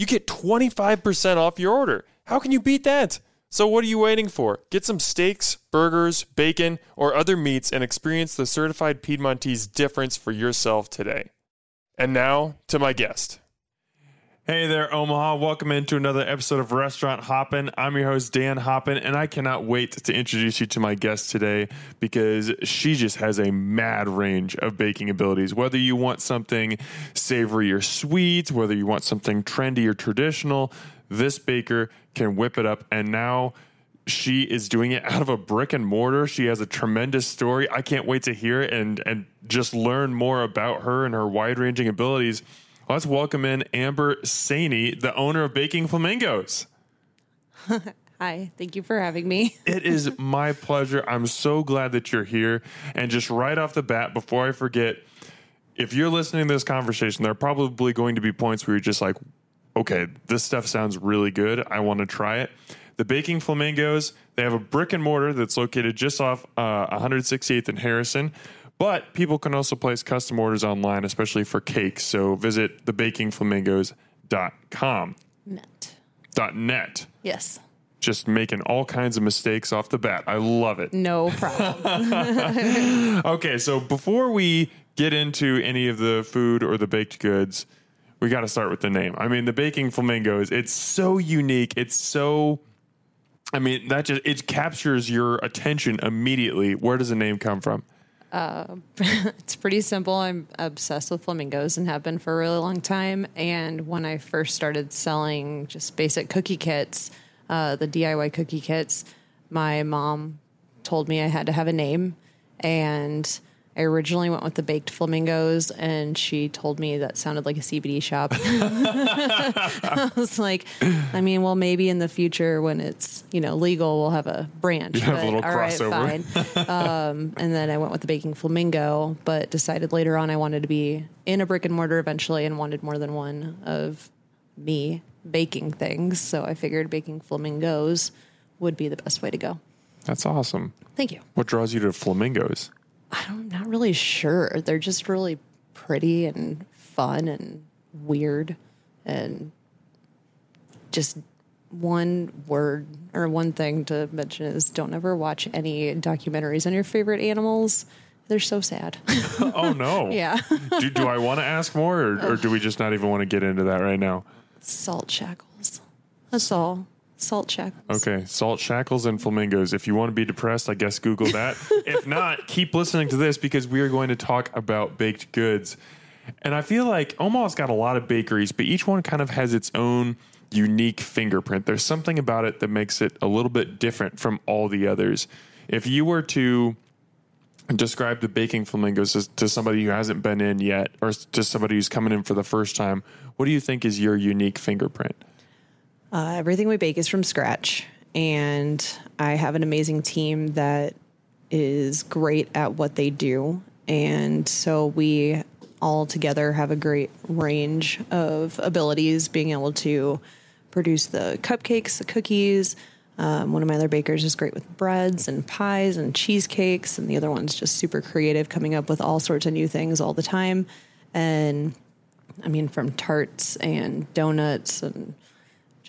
you get 25% off your order. How can you beat that? So, what are you waiting for? Get some steaks, burgers, bacon, or other meats and experience the certified Piedmontese difference for yourself today. And now to my guest. Hey there, Omaha. Welcome into another episode of Restaurant Hoppen. I'm your host, Dan Hoppen, and I cannot wait to introduce you to my guest today because she just has a mad range of baking abilities. Whether you want something savory or sweet, whether you want something trendy or traditional, this baker can whip it up. And now she is doing it out of a brick and mortar. She has a tremendous story. I can't wait to hear it and, and just learn more about her and her wide ranging abilities. Let's welcome in Amber Sanne, the owner of Baking Flamingos. Hi, thank you for having me. it is my pleasure. I'm so glad that you're here. And just right off the bat, before I forget, if you're listening to this conversation, there are probably going to be points where you're just like, okay, this stuff sounds really good. I want to try it. The Baking Flamingos, they have a brick and mortar that's located just off uh, 168th and Harrison. But people can also place custom orders online, especially for cakes. So visit thebakingflamingos.com. Net. Dot net. Yes. Just making all kinds of mistakes off the bat. I love it. No problem. okay, so before we get into any of the food or the baked goods, we got to start with the name. I mean, the baking flamingos, it's so unique. It's so I mean, that just it captures your attention immediately. Where does the name come from? Uh, it's pretty simple. I'm obsessed with flamingos and have been for a really long time. And when I first started selling just basic cookie kits, uh, the DIY cookie kits, my mom told me I had to have a name. And I originally went with the baked flamingos, and she told me that sounded like a CBD shop. I was like, I mean, well, maybe in the future when it's you know legal, we'll have a branch. You have a little all right, crossover. fine. um, and then I went with the baking flamingo, but decided later on I wanted to be in a brick and mortar eventually, and wanted more than one of me baking things. So I figured baking flamingos would be the best way to go. That's awesome. Thank you. What draws you to flamingos? I'm not really sure. They're just really pretty and fun and weird and just one word or one thing to mention is don't ever watch any documentaries on your favorite animals. They're so sad. oh no. yeah. do, do I want to ask more, or, or do we just not even want to get into that right now? Salt shackles. That's all. Salt shackles. Okay, salt shackles and flamingos. If you want to be depressed, I guess Google that. if not, keep listening to this because we are going to talk about baked goods. And I feel like Omaha's got a lot of bakeries, but each one kind of has its own unique fingerprint. There's something about it that makes it a little bit different from all the others. If you were to describe the baking flamingos to, somebody who hasn't been in yet, or to somebody who's coming in for the first time, what do you think is your unique fingerprint? Uh, everything we bake is from scratch, and I have an amazing team that is great at what they do, and so we all together have a great range of abilities, being able to produce the cupcakes, the cookies. Um, one of my other bakers is great with breads and pies and cheesecakes, and the other one's just super creative, coming up with all sorts of new things all the time. And I mean, from tarts and donuts and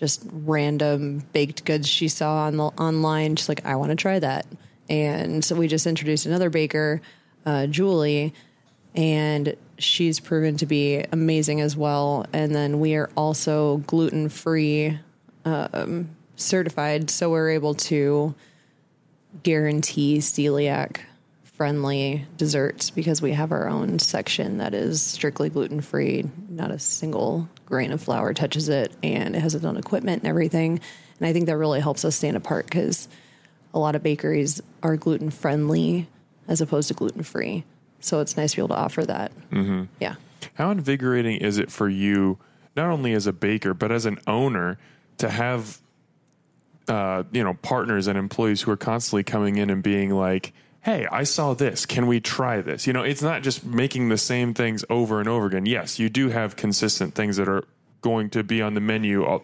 just random baked goods she saw on the online. She's like, I want to try that. And so we just introduced another baker, uh, Julie, and she's proven to be amazing as well. And then we are also gluten free um, certified, so we're able to guarantee celiac friendly desserts because we have our own section that is strictly gluten free. Not a single grain of flour touches it, and it has its own equipment and everything. And I think that really helps us stand apart because a lot of bakeries are gluten friendly as opposed to gluten free. So it's nice to be able to offer that. Mm-hmm. Yeah. How invigorating is it for you, not only as a baker, but as an owner, to have uh, you know partners and employees who are constantly coming in and being like, "Hey, I saw this. Can we try this?" You know, it's not just making the same things over and over again. Yes, you do have consistent things that are going to be on the menu uh,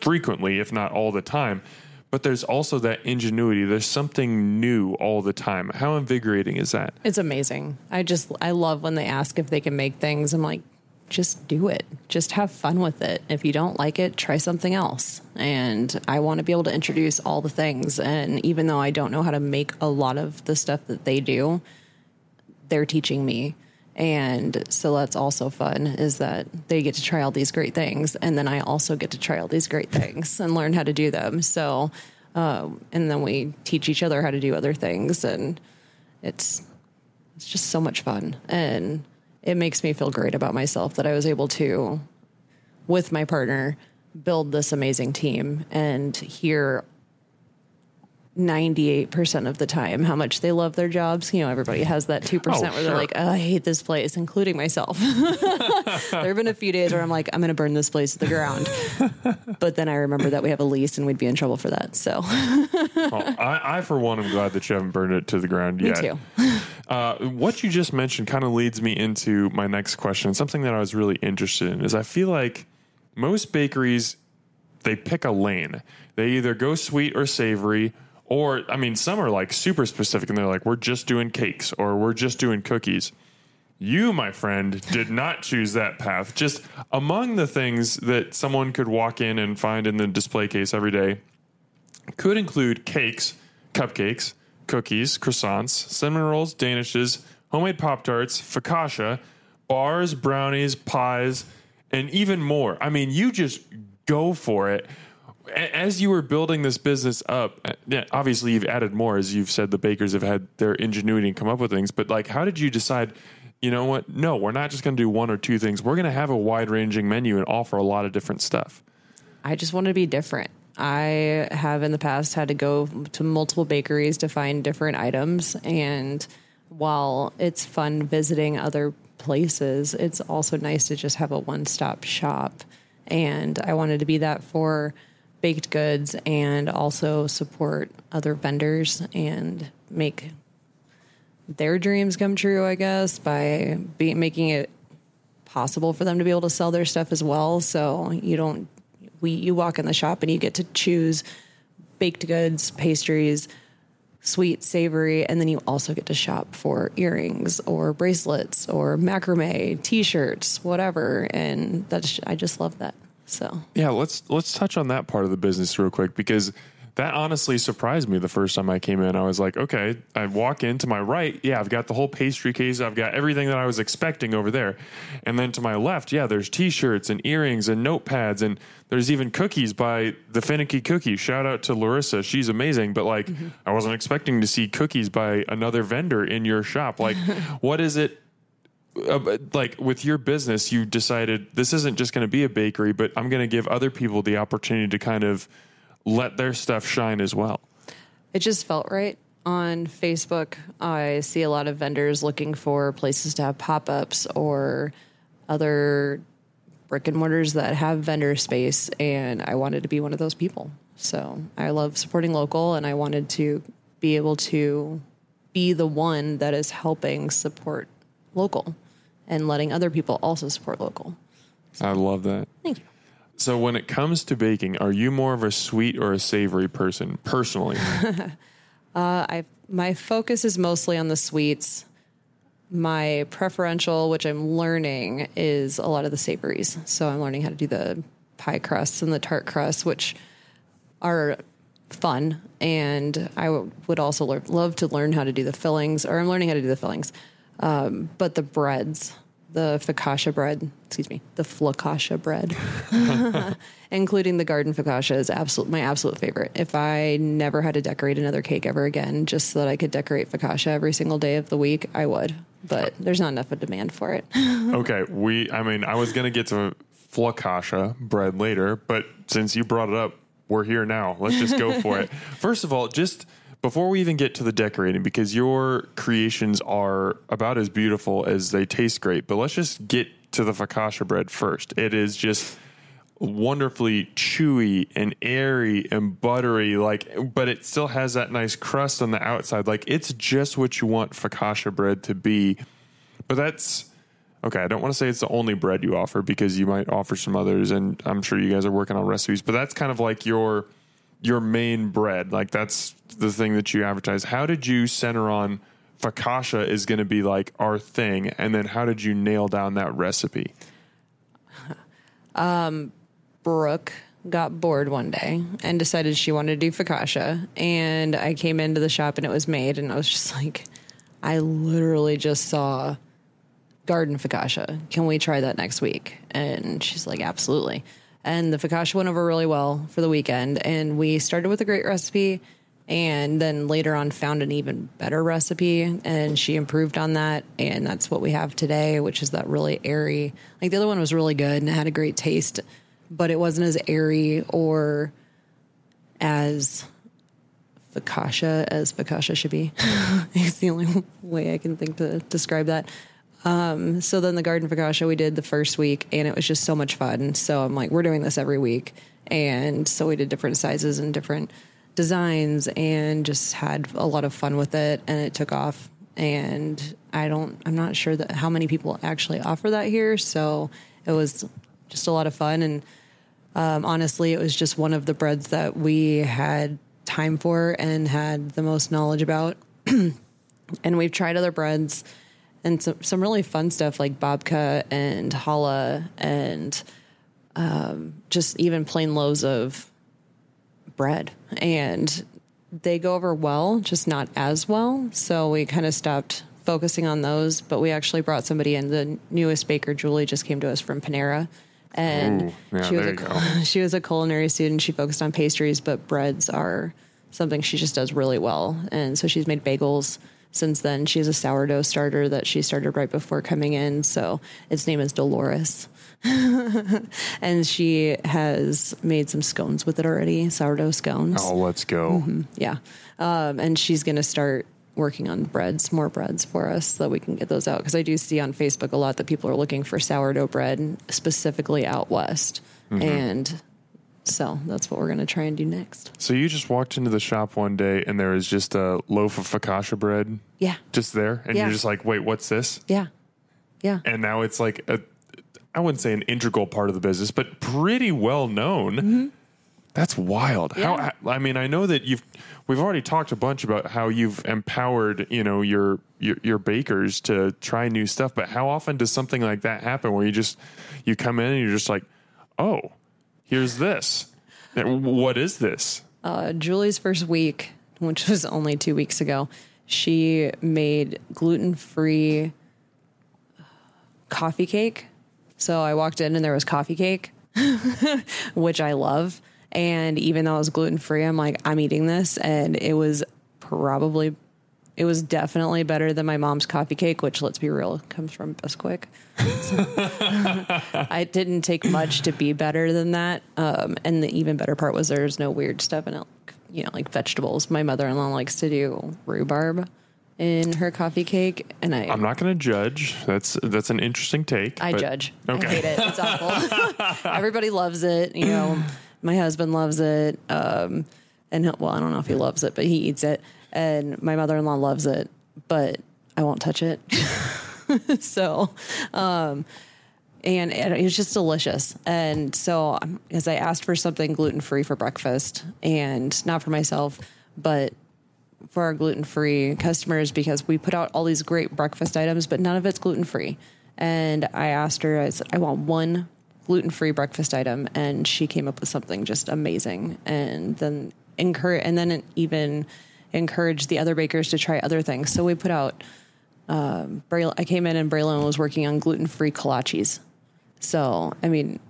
frequently, if not all the time. But there's also that ingenuity. There's something new all the time. How invigorating is that? It's amazing. I just I love when they ask if they can make things. I'm like, just do it. Just have fun with it. If you don't like it, try something else. And I want to be able to introduce all the things. And even though I don't know how to make a lot of the stuff that they do, they're teaching me. And so that's also fun is that they get to try all these great things. And then I also get to try all these great things and learn how to do them. So, um, and then we teach each other how to do other things. And it's, it's just so much fun. And it makes me feel great about myself that I was able to, with my partner, build this amazing team and hear 98% of the time how much they love their jobs. You know, everybody has that 2% oh, where they're like, oh, I hate this place, including myself. there have been a few days where I'm like, I'm going to burn this place to the ground. but then I remember that we have a lease and we'd be in trouble for that. So, well, I, I, for one, am glad that you haven't burned it to the ground yet. Me too. Uh, what you just mentioned kind of leads me into my next question. Something that I was really interested in is I feel like most bakeries, they pick a lane. They either go sweet or savory or, I mean, some are like super specific and they're like, we're just doing cakes or we're just doing cookies. You, my friend, did not choose that path. Just among the things that someone could walk in and find in the display case every day could include cakes, cupcakes, cookies, croissants, cinnamon rolls, danishes, homemade Pop Tarts, focaccia, bars, brownies, pies, and even more. I mean, you just go for it as you were building this business up, uh, obviously you've added more, as you've said, the bakers have had their ingenuity and come up with things. But like, how did you decide? You know what? No, we're not just going to do one or two things. We're going to have a wide ranging menu and offer a lot of different stuff. I just wanted to be different. I have in the past had to go to multiple bakeries to find different items. And while it's fun visiting other places, it's also nice to just have a one stop shop. And I wanted to be that for baked goods and also support other vendors and make their dreams come true, I guess, by be, making it possible for them to be able to sell their stuff as well. So you don't, we, you walk in the shop and you get to choose baked goods, pastries, sweet, savory, and then you also get to shop for earrings or bracelets or macrame, t-shirts, whatever. And that's, I just love that. So yeah, let's let's touch on that part of the business real quick because that honestly surprised me the first time I came in. I was like, okay, I walk in to my right, yeah, I've got the whole pastry case, I've got everything that I was expecting over there, and then to my left, yeah, there's T-shirts and earrings and notepads, and there's even cookies by the Finicky Cookie. Shout out to Larissa, she's amazing. But like, mm-hmm. I wasn't expecting to see cookies by another vendor in your shop. Like, what is it? uh, like with your business, you decided this isn't just going to be a bakery, but I'm going to give other people the opportunity to kind of let their stuff shine as well. It just felt right. On Facebook, I see a lot of vendors looking for places to have pop ups or other brick and mortars that have vendor space, and I wanted to be one of those people. So I love supporting local, and I wanted to be able to be the one that is helping support local and letting other people also support local. So, I love that. Thank you. So, when it comes to baking, are you more of a sweet or a savory person personally? uh, I my focus is mostly on the sweets. My preferential, which I'm learning, is a lot of the savories. So I'm learning how to do the pie crusts and the tart crusts, which are fun. And I w- would also love to learn how to do the fillings, or I'm learning how to do the fillings. Um, but the breads the focaccia bread, excuse me, the flocaccia bread, including the garden focaccia is absolute my absolute favorite. If I never had to decorate another cake ever again, just so that I could decorate focaccia every single day of the week, I would. But there's not enough of demand for it. okay, we. I mean, I was gonna get to flocaccia bread later, but since you brought it up, we're here now. Let's just go for it. First of all, just before we even get to the decorating, because your creations are about as beautiful as they taste great, but let's just get to the focaccia bread first. It is just wonderfully chewy and airy and buttery like but it still has that nice crust on the outside like it's just what you want focaccia bread to be but that's okay i don't want to say it's the only bread you offer because you might offer some others and i'm sure you guys are working on recipes but that's kind of like your your main bread. Like that's the thing that you advertise. How did you center on focaccia is going to be like our thing, and then how did you nail down that recipe? Um, Brooke got bored one day and decided she wanted to do focaccia, and I came into the shop and it was made, and I was just like, I literally just saw garden focaccia. Can we try that next week? And she's like, absolutely and the focaccia went over really well for the weekend. And we started with a great recipe, and then later on found an even better recipe, and she improved on that, and that's what we have today, which is that really airy. Like the other one was really good and it had a great taste, but it wasn't as airy or as focaccia as focaccia should be. it's the only way I can think to describe that. Um, so then the garden focaccia we did the first week, and it was just so much fun. So I'm like, we're doing this every week, and so we did different sizes and different designs, and just had a lot of fun with it, and it took off. And I don't, I'm not sure that how many people actually offer that here. So it was just a lot of fun, and um, honestly, it was just one of the breads that we had time for and had the most knowledge about. and we've tried other breads and some some really fun stuff like babka and challah and um, just even plain loaves of bread. And they go over well just not as well. So we kind of stopped focusing on those but we actually brought somebody in. The newest baker julie just came to us from panera. And Ooh, yeah, she was a she was a culinary student. She focused on pastries but breads are something she just does really well. And so she's made bagels since then. She's a sourdough starter that she started right before coming in. So its name is Dolores. and she has made some scones with it already, sourdough scones. Oh, let's go. Mm-hmm. Yeah. Um, and she's going to start working on breads, more breads for us so that we can get those out. Because I do see on Facebook a lot that people are looking for sourdough bread, specifically out west. Mm-hmm. And so that's what we're going to try and do next. So you just walked into the shop one day and there was just a loaf of focaccia bread. Yeah. Just there. And yeah. you're just like, wait, what's this? Yeah. Yeah. And now it's like a, I wouldn't say an integral part of the business, but pretty well known. Mm-hmm. That's wild. Yeah. How I mean, I know that you've we've already talked a bunch about how you've empowered, you know, your your, your bakers to try new stuff, but how often does something like that happen where you just you come in and you're just like, "Oh, here's this. What is this? Uh, Julie's first week, which was only two weeks ago, she made gluten free coffee cake. So I walked in and there was coffee cake, which I love. And even though it was gluten free, I'm like, I'm eating this. And it was probably it was definitely better than my mom's coffee cake, which let's be real, comes from Bisquick. I didn't take much to be better than that. Um, and the even better part was there's no weird stuff in it, you know, like vegetables. My mother in law likes to do rhubarb in her coffee cake, and I I'm not going to judge. That's that's an interesting take. I but, judge. Okay. I hate it. It's awful. Everybody loves it. You know, my husband loves it. Um, and well, I don't know if he loves it, but he eats it and my mother in law loves it, but I won't touch it. so, um, and it was just delicious. And so, as I asked for something gluten free for breakfast, and not for myself, but for our gluten free customers, because we put out all these great breakfast items, but none of it's gluten free. And I asked her, I said, I want one gluten free breakfast item, and she came up with something just amazing. And then encourage, and then even encourage the other bakers to try other things. So we put out um, Braylon, I came in and Braylon was working on gluten free kolaches. So, I mean,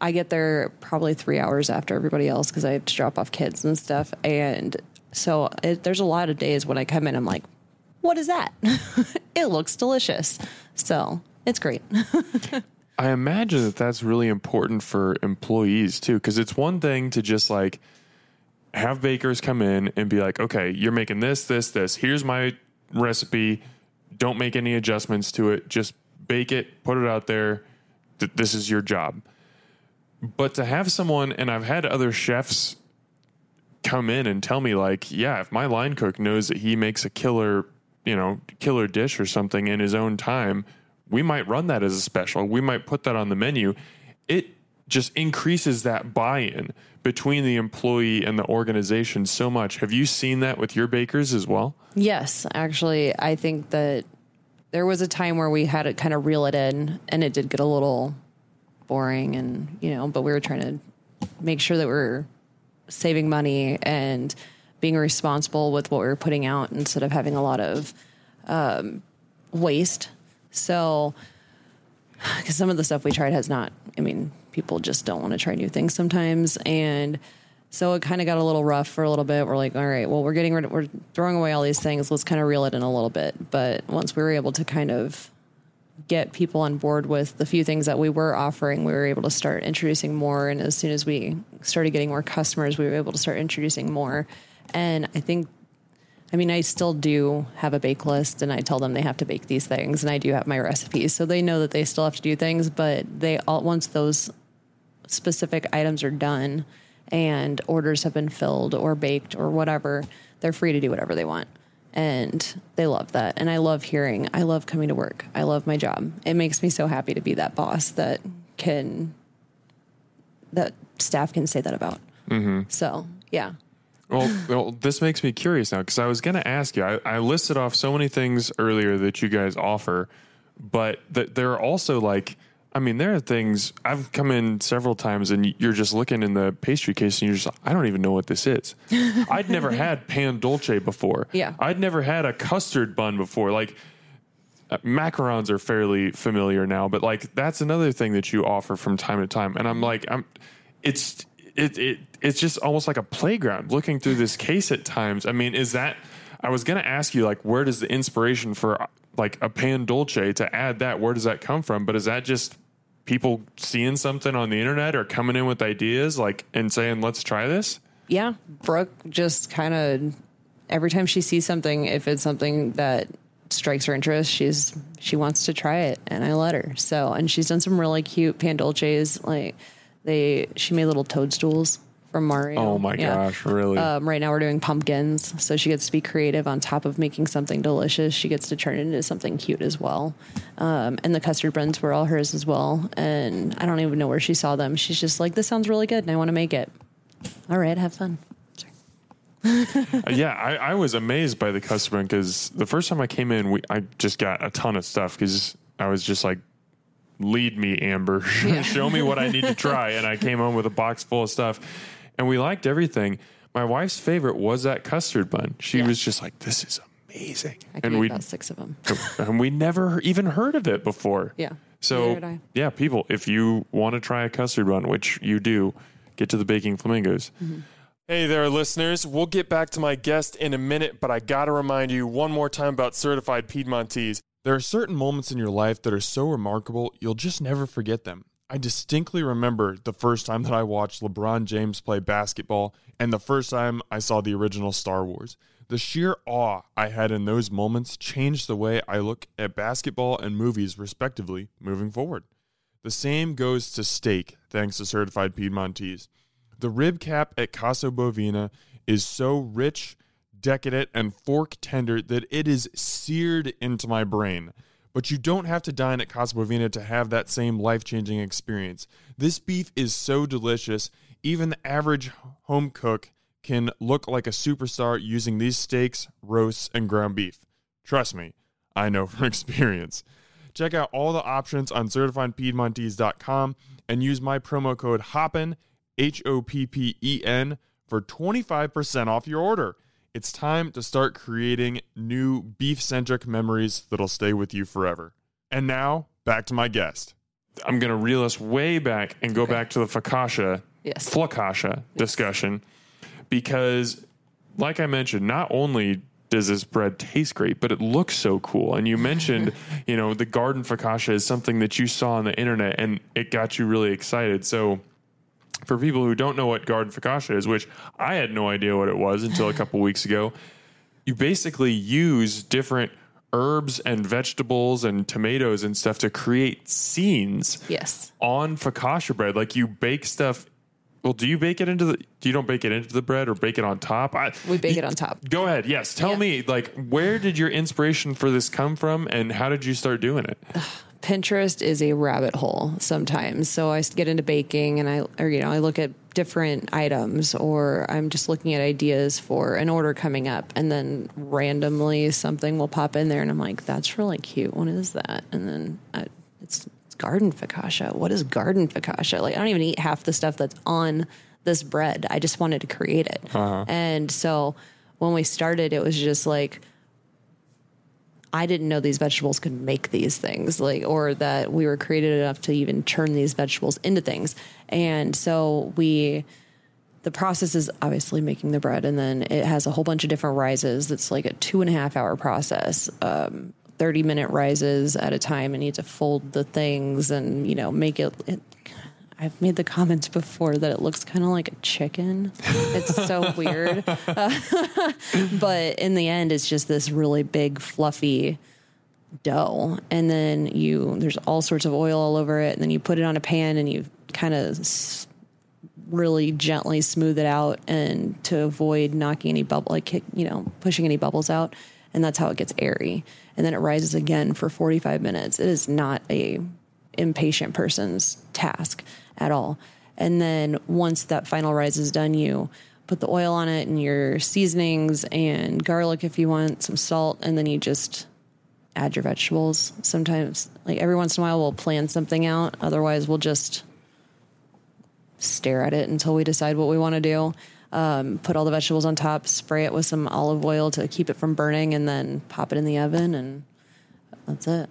I get there probably three hours after everybody else because I have to drop off kids and stuff. And so it, there's a lot of days when I come in, I'm like, what is that? it looks delicious. So it's great. I imagine that that's really important for employees too, because it's one thing to just like have bakers come in and be like, okay, you're making this, this, this. Here's my recipe. Don't make any adjustments to it. Just bake it, put it out there. Th- this is your job. But to have someone, and I've had other chefs come in and tell me, like, yeah, if my line cook knows that he makes a killer, you know, killer dish or something in his own time, we might run that as a special. We might put that on the menu. It just increases that buy in between the employee and the organization so much. Have you seen that with your bakers as well? Yes, actually, I think that there was a time where we had to kind of reel it in, and it did get a little boring, and you know, but we were trying to make sure that we're saving money and being responsible with what we were putting out instead of having a lot of um, waste. So, because some of the stuff we tried has not, I mean, people just don't want to try new things sometimes, and so it kind of got a little rough for a little bit. We're like, all right, well, we're getting rid of, we're throwing away all these things. Let's kind of reel it in a little bit. But once we were able to kind of get people on board with the few things that we were offering, we were able to start introducing more. And as soon as we started getting more customers, we were able to start introducing more. And I think, I mean, I still do have a bake list and I tell them they have to bake these things and I do have my recipes. So they know that they still have to do things, but they all, once those specific items are done, and orders have been filled or baked or whatever, they're free to do whatever they want. And they love that. And I love hearing, I love coming to work. I love my job. It makes me so happy to be that boss that can, that staff can say that about. Mm-hmm. So, yeah. Well, well, this makes me curious now because I was going to ask you. I, I, listed off so many things earlier that you guys offer, but that there are also like I mean, there are things I've come in several times and you're just looking in the pastry case and you're just, I don't even know what this is. I'd never had pan dolce before. Yeah. I'd never had a custard bun before. Like, uh, macarons are fairly familiar now, but like that's another thing that you offer from time to time. And I'm like, I'm, it's, it, it, it's just almost like a playground looking through this case at times. I mean, is that, I was going to ask you, like, where does the inspiration for like a pan dolce to add that? Where does that come from? But is that just people seeing something on the internet or coming in with ideas like and saying, let's try this? Yeah. Brooke just kind of, every time she sees something, if it's something that strikes her interest, she's, she wants to try it and I let her. So, and she's done some really cute pan dolces. Like they, she made little toadstools from Mario. Oh my yeah. gosh, really? Um, right now we're doing pumpkins, so she gets to be creative. On top of making something delicious, she gets to turn it into something cute as well. Um, and the custard buns were all hers as well. And I don't even know where she saw them. She's just like, "This sounds really good, and I want to make it." All right, have fun. yeah, I, I, was amazed by the customer because the first time I came in, we, I just got a ton of stuff because I was just like, lead me, Amber. Yeah. Show me what I need to try. And I came home with a box full of stuff and we liked everything. My wife's favorite was that custard bun. She yeah. was just like, "This is amazing," I and we about six of them, and we never even heard of it before. Yeah. So yeah, people, if you want to try a custard bun, which you do, get to the Baking Flamingos. Mm-hmm. Hey there, listeners. We'll get back to my guest in a minute, but I got to remind you one more time about certified Piedmontese. There are certain moments in your life that are so remarkable, you'll just never forget them. I distinctly remember the first time that I watched LeBron James play basketball and the first time I saw the original Star Wars. The sheer awe I had in those moments changed the way I look at basketball and movies, respectively, moving forward. The same goes to steak, thanks to Certified Piedmontese. The rib cap at Casa Bovina is so rich, decadent, and fork tender that it is seared into my brain. But you don't have to dine at Casa Bovina to have that same life changing experience. This beef is so delicious, even the average home cook can look like a superstar using these steaks, roasts, and ground beef. Trust me, I know from experience. Check out all the options on certifiedpiedmontese.com and use my promo code HOPPEN, H O P P E N, for 25% off your order. It's time to start creating new beef centric memories that'll stay with you forever. And now, back to my guest. I'm going to reel us way back and go back to the focaccia, Yes. flocaccia discussion because, like I mentioned, not only does this bread taste great, but it looks so cool. And you mentioned, you know, the garden focaccia is something that you saw on the internet and it got you really excited. So, for people who don't know what garden focaccia is, which I had no idea what it was until a couple weeks ago, you basically use different herbs and vegetables and tomatoes and stuff to create scenes Yes. on focaccia bread. Like you bake stuff. Well, do you bake it into the? You don't bake it into the bread or bake it on top. I, We bake it on top. Go ahead. Yes. Tell Yeah. me, like, where did your inspiration for this come from, and how did you start doing it? Pinterest is a rabbit hole sometimes. So I get into baking and I, or, you know, I look at different items or I'm just looking at ideas for an order coming up. And then randomly something will pop in there and I'm like, that's really cute. What is that? And then I, it's, it's garden focaccia. What is garden focaccia? Like, I don't even eat half the stuff that's on this bread. I just wanted to create it. Uh-huh. And so when we started, it was just like, I didn't know these vegetables could make these things, like, or that we were creative enough to even turn these vegetables into things. And so we, the process is obviously making the bread, and then it has a whole bunch of different rises. It's like a two and a half hour process, um, 30 minute rises at a time, and you need to fold the things and, you know, make it. it I've made the comments before that it looks kind of like a chicken. It's so weird. But in the end it's just this really big fluffy dough. And then you there's all sorts of oil all over it. And then you put it on a pan and you kind of s- really gently smooth it out and to avoid knocking any bubble like you know pushing any bubbles out. And that's how it gets airy. And then it rises again for 45 minutes. It is not a impatient person's task at all. And then once that final rise is done you put the oil on it and your seasonings and garlic if you want some salt and then you just add your vegetables. Sometimes like every once in a while we'll plan something out. Otherwise we'll just stare at it until we decide what we want to do. Um, put all the vegetables on top spray it with some olive oil to keep it from burning and then pop it in the oven and that's it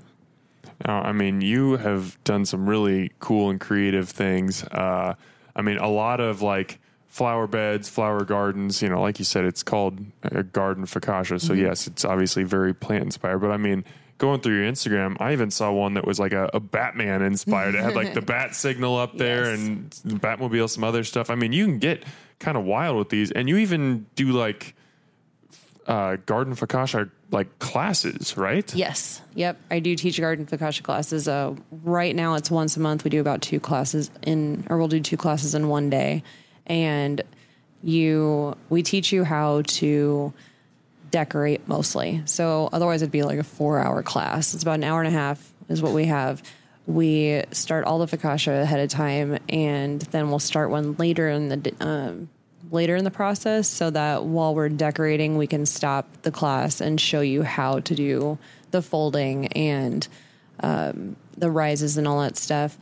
Now, I mean, you have done some really cool and creative things. Uh, I mean, a lot of like flower beds, flower gardens. You know, like you said, it's called a garden focaccia. So yes, it's obviously very plant inspired. But I mean, going through your Instagram, I even saw one that was like a, a Batman inspired. It had like the bat signal up there Yes. and the Batmobile, some other stuff. I mean, you can get kind of wild with these, and you even do like uh, garden focaccia like classes, right? Yes. Yep. I do teach garden focaccia classes. Uh, right now it's once a month. We do about two classes in, or we'll do two classes in one day. And you, we teach you how to decorate mostly. So otherwise it'd be like a four hour class. It's about an hour and a half is what we have. We start all the focaccia ahead of time and then we'll start one later in the, um, later in the process so that while we're decorating, we can stop the class and show you how to do the folding and um, the rises and all that stuff.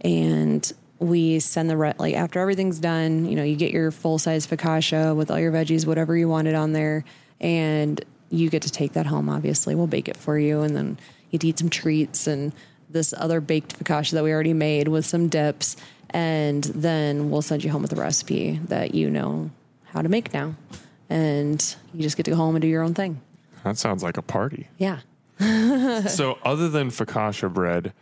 And we send the re- like after everything's done, you know, you get your full size focaccia with all your veggies, whatever you wanted on there, and you get to take that home. Obviously, we'll bake it for you, and then you eat some treats and this other baked focaccia that we already made with some dips, and then we'll send you home with a recipe that you know how to make now, and you just get to go home and do your own thing. That sounds like a party. Yeah. so other than focaccia bread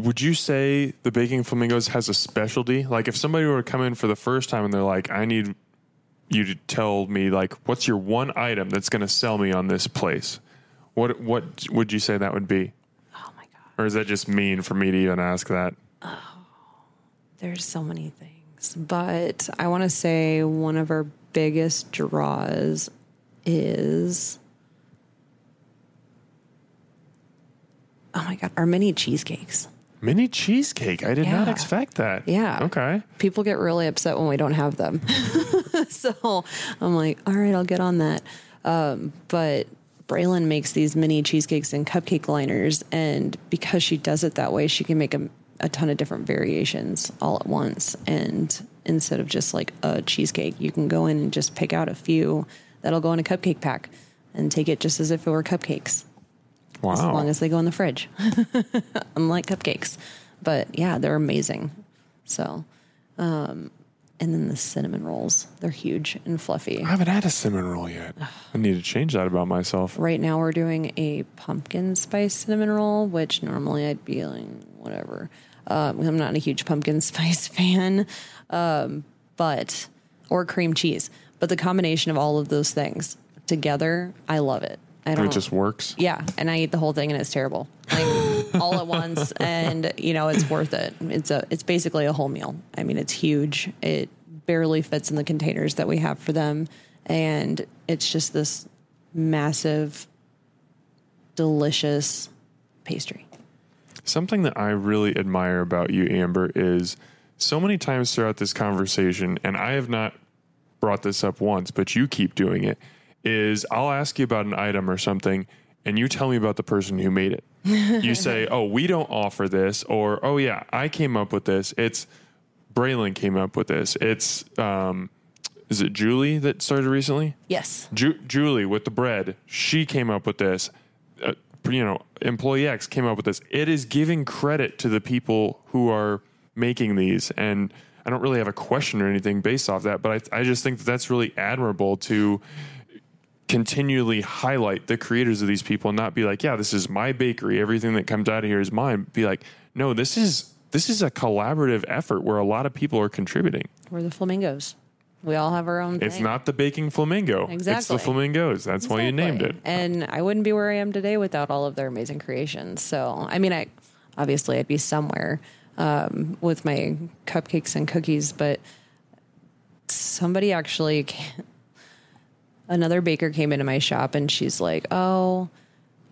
would you say the baking flamingos has a specialty like if somebody were to come in for the first time and they're like i need you to tell me like what's your one item that's going to sell me on this place what what would you say that would be Oh my god. or is that just mean for me to even ask that oh, There's so many things, but I want to say one of our biggest draws is oh my god, our mini cheesecakes. mini cheesecake i did not expect that Yeah. okay People get really upset when we don't have them. so I'm like, all right, I'll get on that. Um, but Braylon makes these mini cheesecakes and cupcake liners, and because she does it that way, she can make a, a ton of different variations all at once. And instead of just like a cheesecake, you can go in and just pick out a few that'll go in a cupcake pack and take it just as if it were cupcakes Wow. as long as they go in the fridge, unlike cupcakes. But yeah, they're amazing. So, um, and then the cinnamon rolls, they're huge and fluffy. I haven't had a cinnamon roll yet. I need to change that about myself. Right now, we're doing a pumpkin spice cinnamon roll, which normally I'd be like, whatever. Um, I'm not a huge pumpkin spice fan, um, but or cream cheese. But the combination of all of those things together, I love it. I don't. It just works. Yeah, and I eat the whole thing and it's terrible. Like all at once and you know, it's worth it. It's a it's basically a whole meal. I mean, it's huge. It barely fits in the containers that we have for them and it's just this massive delicious pastry. Something that I really admire about you, Amber, is so many times throughout this conversation, and I have not brought this up once, but you keep doing it, is I'll ask you about an item or something, and you tell me about the person who made it. you say, Oh, we don't offer this, or Oh, yeah, I came up with this. It's Braylon came up with this. It's, um, is it Julie that started recently? Yes. Ju- Julie with the bread, she came up with this. Uh, you know, employee X came up with this. It is giving credit to the people who are making these, and I don't really have a question or anything based off that, but I, I just think that that's really admirable to continually highlight the creators of these people and not be like, yeah, this is my bakery. Everything that comes out of here is mine. Be like, no, this is this is a collaborative effort where a lot of people are contributing. We're the flamingos. We all have our own It's thing. not the baking flamingo. Exactly. It's the flamingos. That's why you named it. And I wouldn't be where I am today without all of their amazing creations. So, I mean, I obviously I'd be somewhere um, with my cupcakes and cookies, but somebody actually, another baker came into my shop and she's like, "Oh,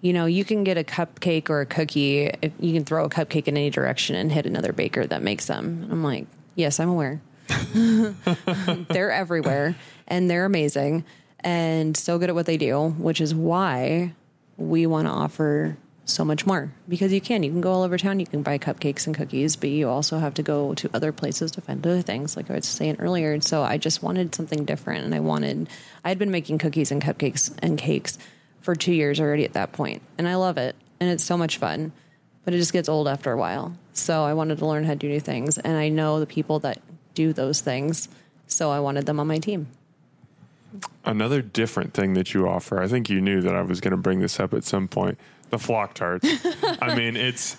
you know, you can get a cupcake or a cookie. If you can throw a cupcake in any direction and hit another baker that makes them." I'm like, "Yes, I'm aware." they're everywhere and they're amazing and so good at what they do, which is why we want to offer so much more because you can. You can go all over town, you can buy cupcakes and cookies, but you also have to go to other places to find other things, like I was saying earlier. And so I just wanted something different and I wanted, I had been making cookies and cupcakes and cakes for two years already at that point, and I love it and it's so much fun. But it just gets old after a while. So I wanted to learn how to do new things. And I know the people that do those things. So I wanted them on my team. Another different thing that you offer, I think you knew that I was going to bring this up at some point. The flock tarts. I mean, it's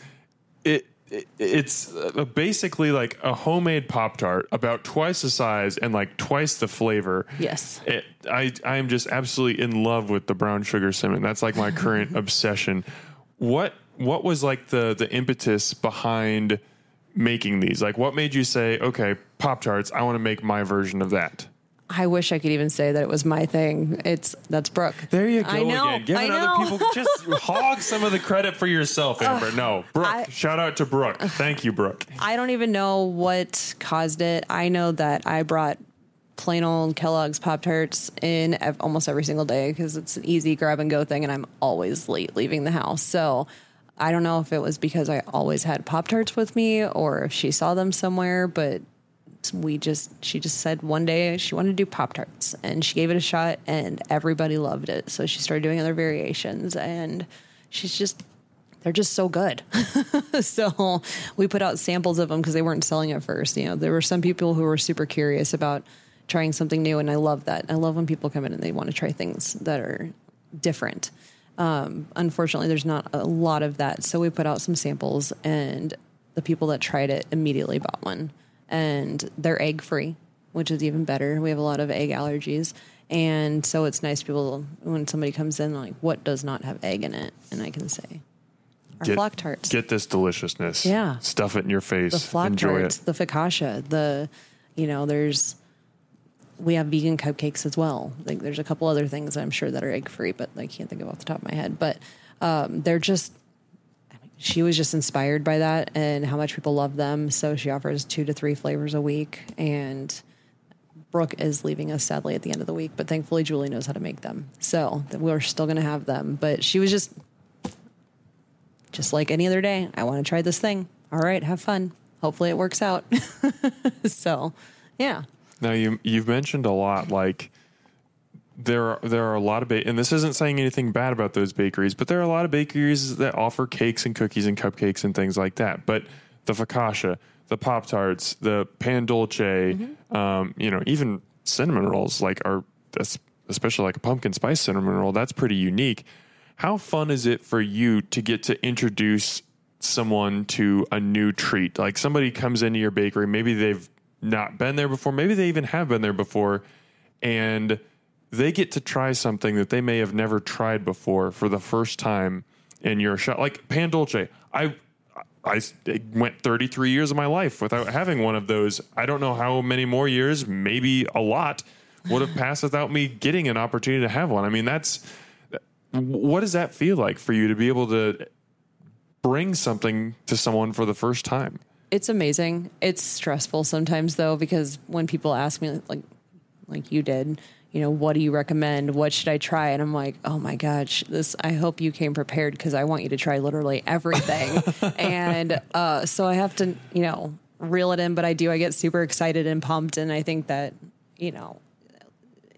it, it it's uh, basically like a homemade pop tart, about twice the size and like twice the flavor. Yes. It, I I am just absolutely in love with the brown sugar cinnamon. That's like my current obsession. What what was like the the impetus behind making these? Like, what made you say, okay, pop tarts? I want to make my version of that. I wish I could even say that it was my thing. It's that's Brooke. There you go I know, again. Giving I other people just hog some of the credit for yourself, Amber. no, Brooke. I- shout out to Brooke. Thank you, Brooke. I don't even know what caused it. I know that I brought plain old Kellogg's Pop Tarts in ev- almost every single day because it's an easy grab and go thing, and I'm always late leaving the house. So I don't know if it was because I always had Pop Tarts with me or if she saw them somewhere, but we just she just said one day she wanted to do pop tarts and she gave it a shot and everybody loved it. So she started doing other variations and she's just they're just so good. So we put out samples of them because they weren't selling at first you know. There were some people who were super curious about trying something new and i love that. I love when people come in and they want to try things that are different um, unfortunately there's not a lot of that so we put out some samples and the people that tried it immediately bought one and they're egg free which is even better we have a lot of egg allergies and so it's nice people when somebody comes in like what does not have egg in it and i can say our Get- flock tarts Get this deliciousness. Yeah. Stuff it in your face. the flock Enjoy tarts, it. the focaccia, the you know, there's we have vegan cupcakes as well. Like there's a couple other things I'm sure that are egg free, but I can't think of off the top of my head. But um, they're just she was just inspired by that and how much people love them. So she offers two to three flavors a week and Brooke is leaving us sadly at the end of the week, but thankfully Julie knows how to make them. So we're still going to have them. But she was just, just like any other day. I want to try this thing. All right, have fun. Hopefully it works out. so, yeah. Now you you've mentioned a lot like there are there are a lot of ba- and this isn't saying anything bad about those bakeries, but there are a lot of bakeries that offer cakes and cookies and cupcakes and things like that. But the focaccia, the pop tarts, the pan dolce, um, you know, even cinnamon rolls like are es- especially like a pumpkin spice cinnamon roll. That's pretty unique. How fun is it for you to get to introduce someone to a new treat? Like somebody comes into your bakery, maybe they've not been there before, maybe they even have been there before, and they get to try something that they may have never tried before for the first time in your shop. Like pan dolce, I I went 33 years of my life without having one of those. I don't know how many more years, maybe a lot, would have passed without me getting an opportunity to have one. I mean, that's what does that feel like for you to be able to bring something to someone for the first time? It's amazing. It's stressful sometimes though because when people ask me like like you did, you know, what do you recommend? What should I try? And I'm like, "Oh my gosh, this I hope you came prepared because I want you to try literally everything." and uh so I have to, you know, reel it in, but I do I get super excited and pumped and I think that, you know,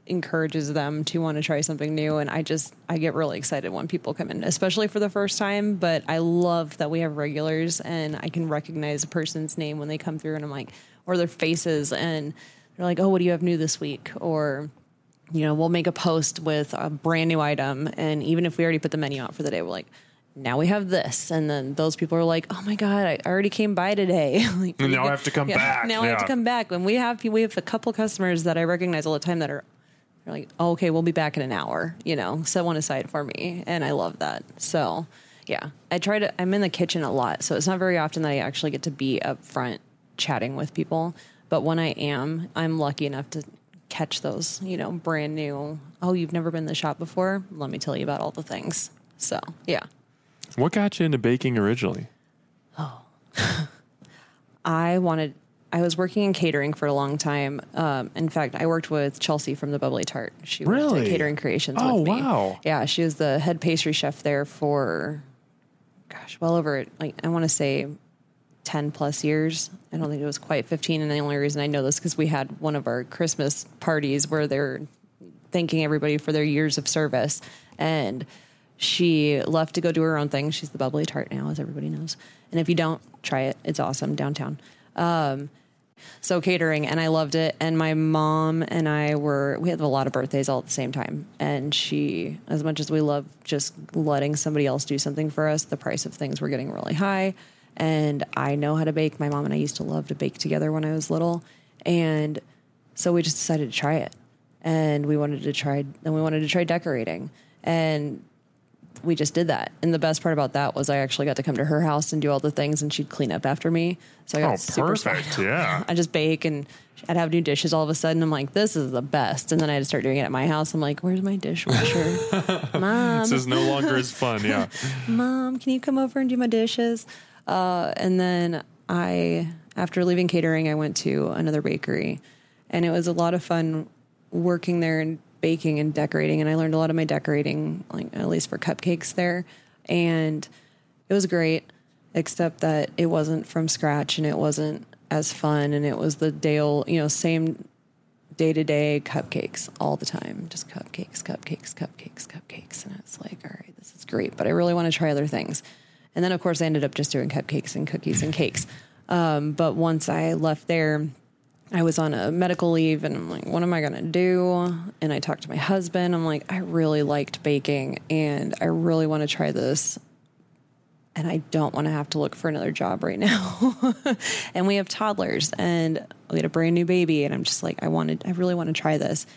encourages them to want to try something new. And I just I get really excited when people come in especially for the first time. But I love that we have regulars and I can recognize a person's name when they come through and I'm like or their faces and they're like oh what do you have new this week? Or you know we'll make a post with a brand new item. And even if we already put the menu out for the day we're like now we have this. And then those people are like oh my god i already came by today. Like, Now I have to come back. now i have to come back. And we have we have a couple customers that i recognize all the time that are they're like, oh, okay, we'll be back in an hour, you know, set one aside for me. And I love that. So, yeah, I try to, I'm in the kitchen a lot. So it's not very often that I actually get to be up front chatting with people. But when I am, I'm lucky enough to catch those, you know, brand new, oh, you've never been in the shop before? Let me tell you about all the things. So, yeah. What got you into baking originally? Oh, I wanted. I was working in catering for a long time. Um, in fact, I worked with Chelsea from the Bubbly Tart. She worked Really? at Catering Creations. Oh, with me. wow. Yeah, she was the head pastry chef there for, gosh, well over like I want to say, ten plus years. I don't think it was quite fifteen. And the only reason I know this because we had one of our Christmas parties where they're thanking everybody for their years of service, and she left to go do her own thing. She's the bubbly tart now, as everybody knows. And if you don't, try it. It's awesome downtown. Um, so catering, and I loved it. And my mom and I were we had a lot of birthdays all at the same time. And she, as much as we love just letting somebody else do something for us, the price of things were getting really high. And I know how to bake. My mom and I used to love to bake together when I was little, and so we just decided to try it. And we wanted to try, and we wanted to try decorating. And we just did that. And the best part about that was I actually got to come to her house and do all the things, and she'd clean up after me. So I got Oh, super perfect. Yeah. I just bake and I'd have new dishes all of a sudden. I'm like, this is the best. And then I had to start doing it at my house. I'm like, where's my dishwasher? Mom, This is no longer as fun. Yeah. Mom, can you come over and do my dishes? Uh, and then I, after leaving catering, I went to another bakery, and it was a lot of fun working there and baking and decorating. And I learned a lot of my decorating, like at least for cupcakes there, and it was great. Except that it wasn't from scratch and it wasn't as fun, and it was the day old, you know, same day to day cupcakes all the time. Just cupcakes, cupcakes, cupcakes, cupcakes. And it's like, all right, this is great, but I really want to try other things. And then, of course, I ended up just doing cupcakes and cookies and cakes. Um, but once I left there, I was on a medical leave and I'm like, what am I going to do? And I talked to my husband. I'm like, I really liked baking and I really want to try this and I don't want to have to look for another job right now. and we have toddlers and we had a brand new baby and I'm just like I wanted I really want to try this.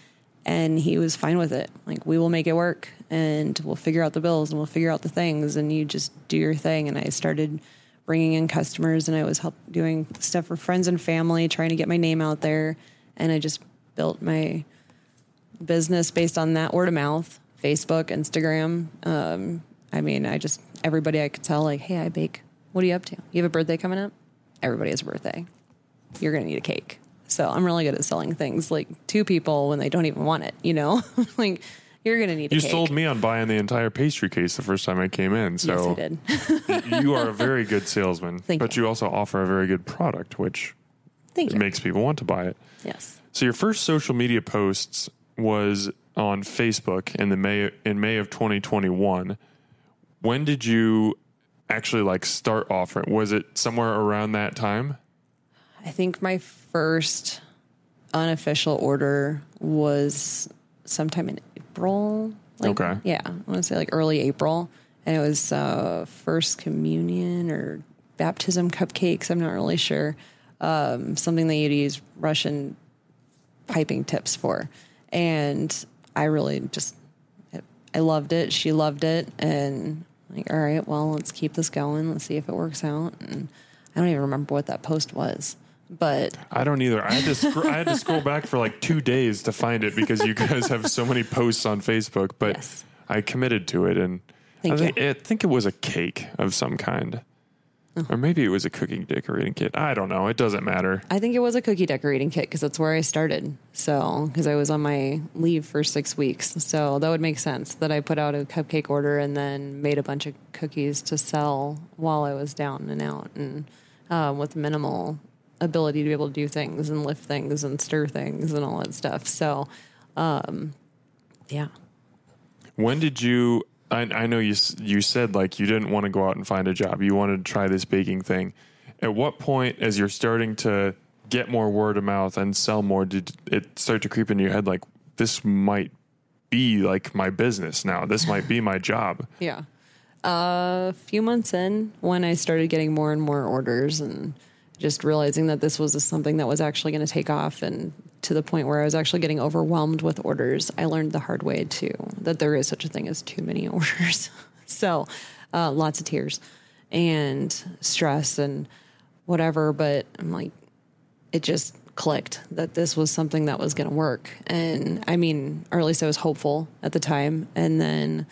And he was fine with it. Like we will make it work and we'll figure out the bills and we'll figure out the things and you just do your thing and I started bringing in customers and I was help doing stuff for friends and family trying to get my name out there and I just built my business based on that word of mouth, Facebook, Instagram. Um, I mean, I just everybody I could tell like, hey, I bake. What are you up to? You have a birthday coming up? Everybody has a birthday. You're gonna need a cake. So I'm really good at selling things like to people when they don't even want it. You know, like you're gonna need a You sold me on buying the entire pastry case the first time I came in. Yes, So I did. you are a very good salesman, Thank but you. you also offer a very good product, which Thank you. makes people want to buy it. yes. So your first social media posts was on Facebook in the May in May of 2021. When did you actually like start offering? Was it somewhere around that time? I think my first unofficial order was sometime in April. Like, Okay. Yeah, I want to say like early April, and it was uh, first communion or baptism cupcakes. I'm not really sure. Um, something that you'd use Russian piping tips for, and I really just I loved it. She loved it, and like, all right, well, let's keep this going. Let's see if it works out. And I don't even remember what that post was, but I don't either. I had to I had to scroll back for like two days to find it because you guys have so many posts on Facebook. But Yes. I committed to it, and Thank I think. I think it was a cake of some kind, Oh. or maybe it was a cooking decorating kit. I don't know. It doesn't matter. I think it was a cookie decorating kit because that's where I started. So, because I was on my leave for six weeks. So, that would make sense that I put out a cupcake order and then made a bunch of cookies to sell while I was down and out and um, with minimal ability to be able to do things and lift things and stir things and all that stuff. So, um, yeah. When did you? I, I know you you said like you didn't want to go out and find a job. You wanted to try this baking thing. At what point, as you're starting to get more word of mouth and sell more, did it start to creep into your head like this might be like my business now? This might be my job. Yeah. a few months in, when I started getting more and more orders and just realizing that this was something that was actually going to take off, and to the point where I was actually getting overwhelmed with orders, I learned the hard way too that there is such a thing as too many orders. so, uh, lots of tears and stress and whatever. But I'm like, it just clicked that this was something that was going to work. And I mean, or at least I was hopeful at the time. And then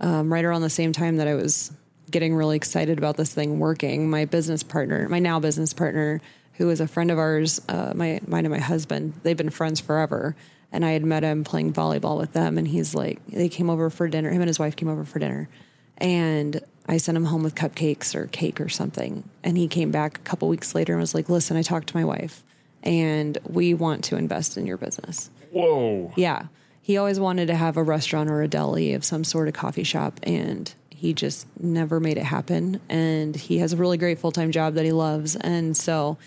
um, right around the same time that I was getting really excited about this thing working, my business partner, my now business partner, who is a friend of ours, uh, my mine and my husband, they've been friends forever. And I had met him playing volleyball with them, and he's like, they came over for dinner. Him and his wife came over for dinner, and I sent him home with cupcakes or cake or something. And he came back a couple weeks later and was like, "Listen, I talked to my wife, and we want to invest in your business." Whoa! Yeah. He always wanted to have a restaurant or a deli of some sort of coffee shop and he just never made it happen and he has a really great full-time job that he loves and so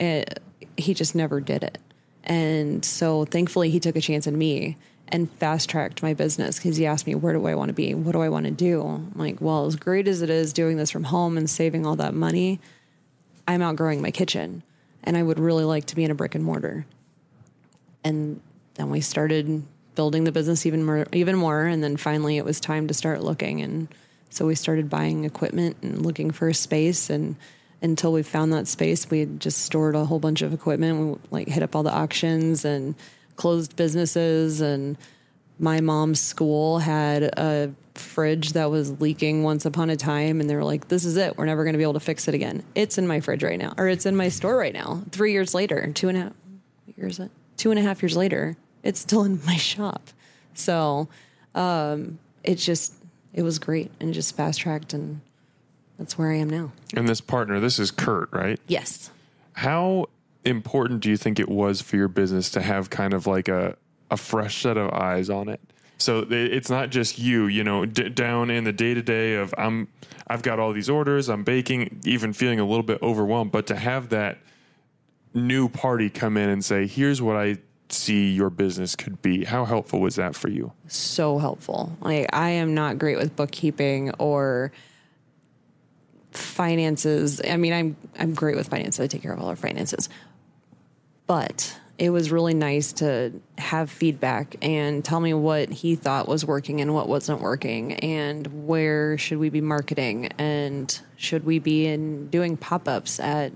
it, he just never did it. And so thankfully he took a chance in me and fast-tracked my business because he asked me where do I want to be? What do I want to do? I'm like, well, as great as it is doing this from home and saving all that money, I'm outgrowing my kitchen and I would really like to be in a brick and mortar and then we started building the business even more even more. And then finally it was time to start looking. And so we started buying equipment and looking for a space. And until we found that space we had just stored a whole bunch of equipment. We like hit up all the auctions and closed businesses. And my mom's school had a fridge that was leaking once upon a time. And they were like this is it. We're never going to be able to fix it again. It's in my fridge right now or it's in my store right now. Three years later two and a half years year two and a half years later it's still in my shop so um it just it was great and just fast tracked and that's where i am now And this partner, this is Kurt, right? yes How important do you think it was for your business to have kind of like a, a fresh set of eyes on it? So it's not just you, you know, d- down in the day to day of I'm, I've got all these orders, I'm baking, even feeling a little bit overwhelmed, but to have that new party come in and say, here's what I see your business could be. How helpful was that for you? so helpful. Like I am not great with bookkeeping or finances. I mean, I'm I'm great with finances. I take care of all our finances. But it was really nice to have feedback and tell me what he thought was working and what wasn't working and where should we be marketing and should we be in doing pop-ups at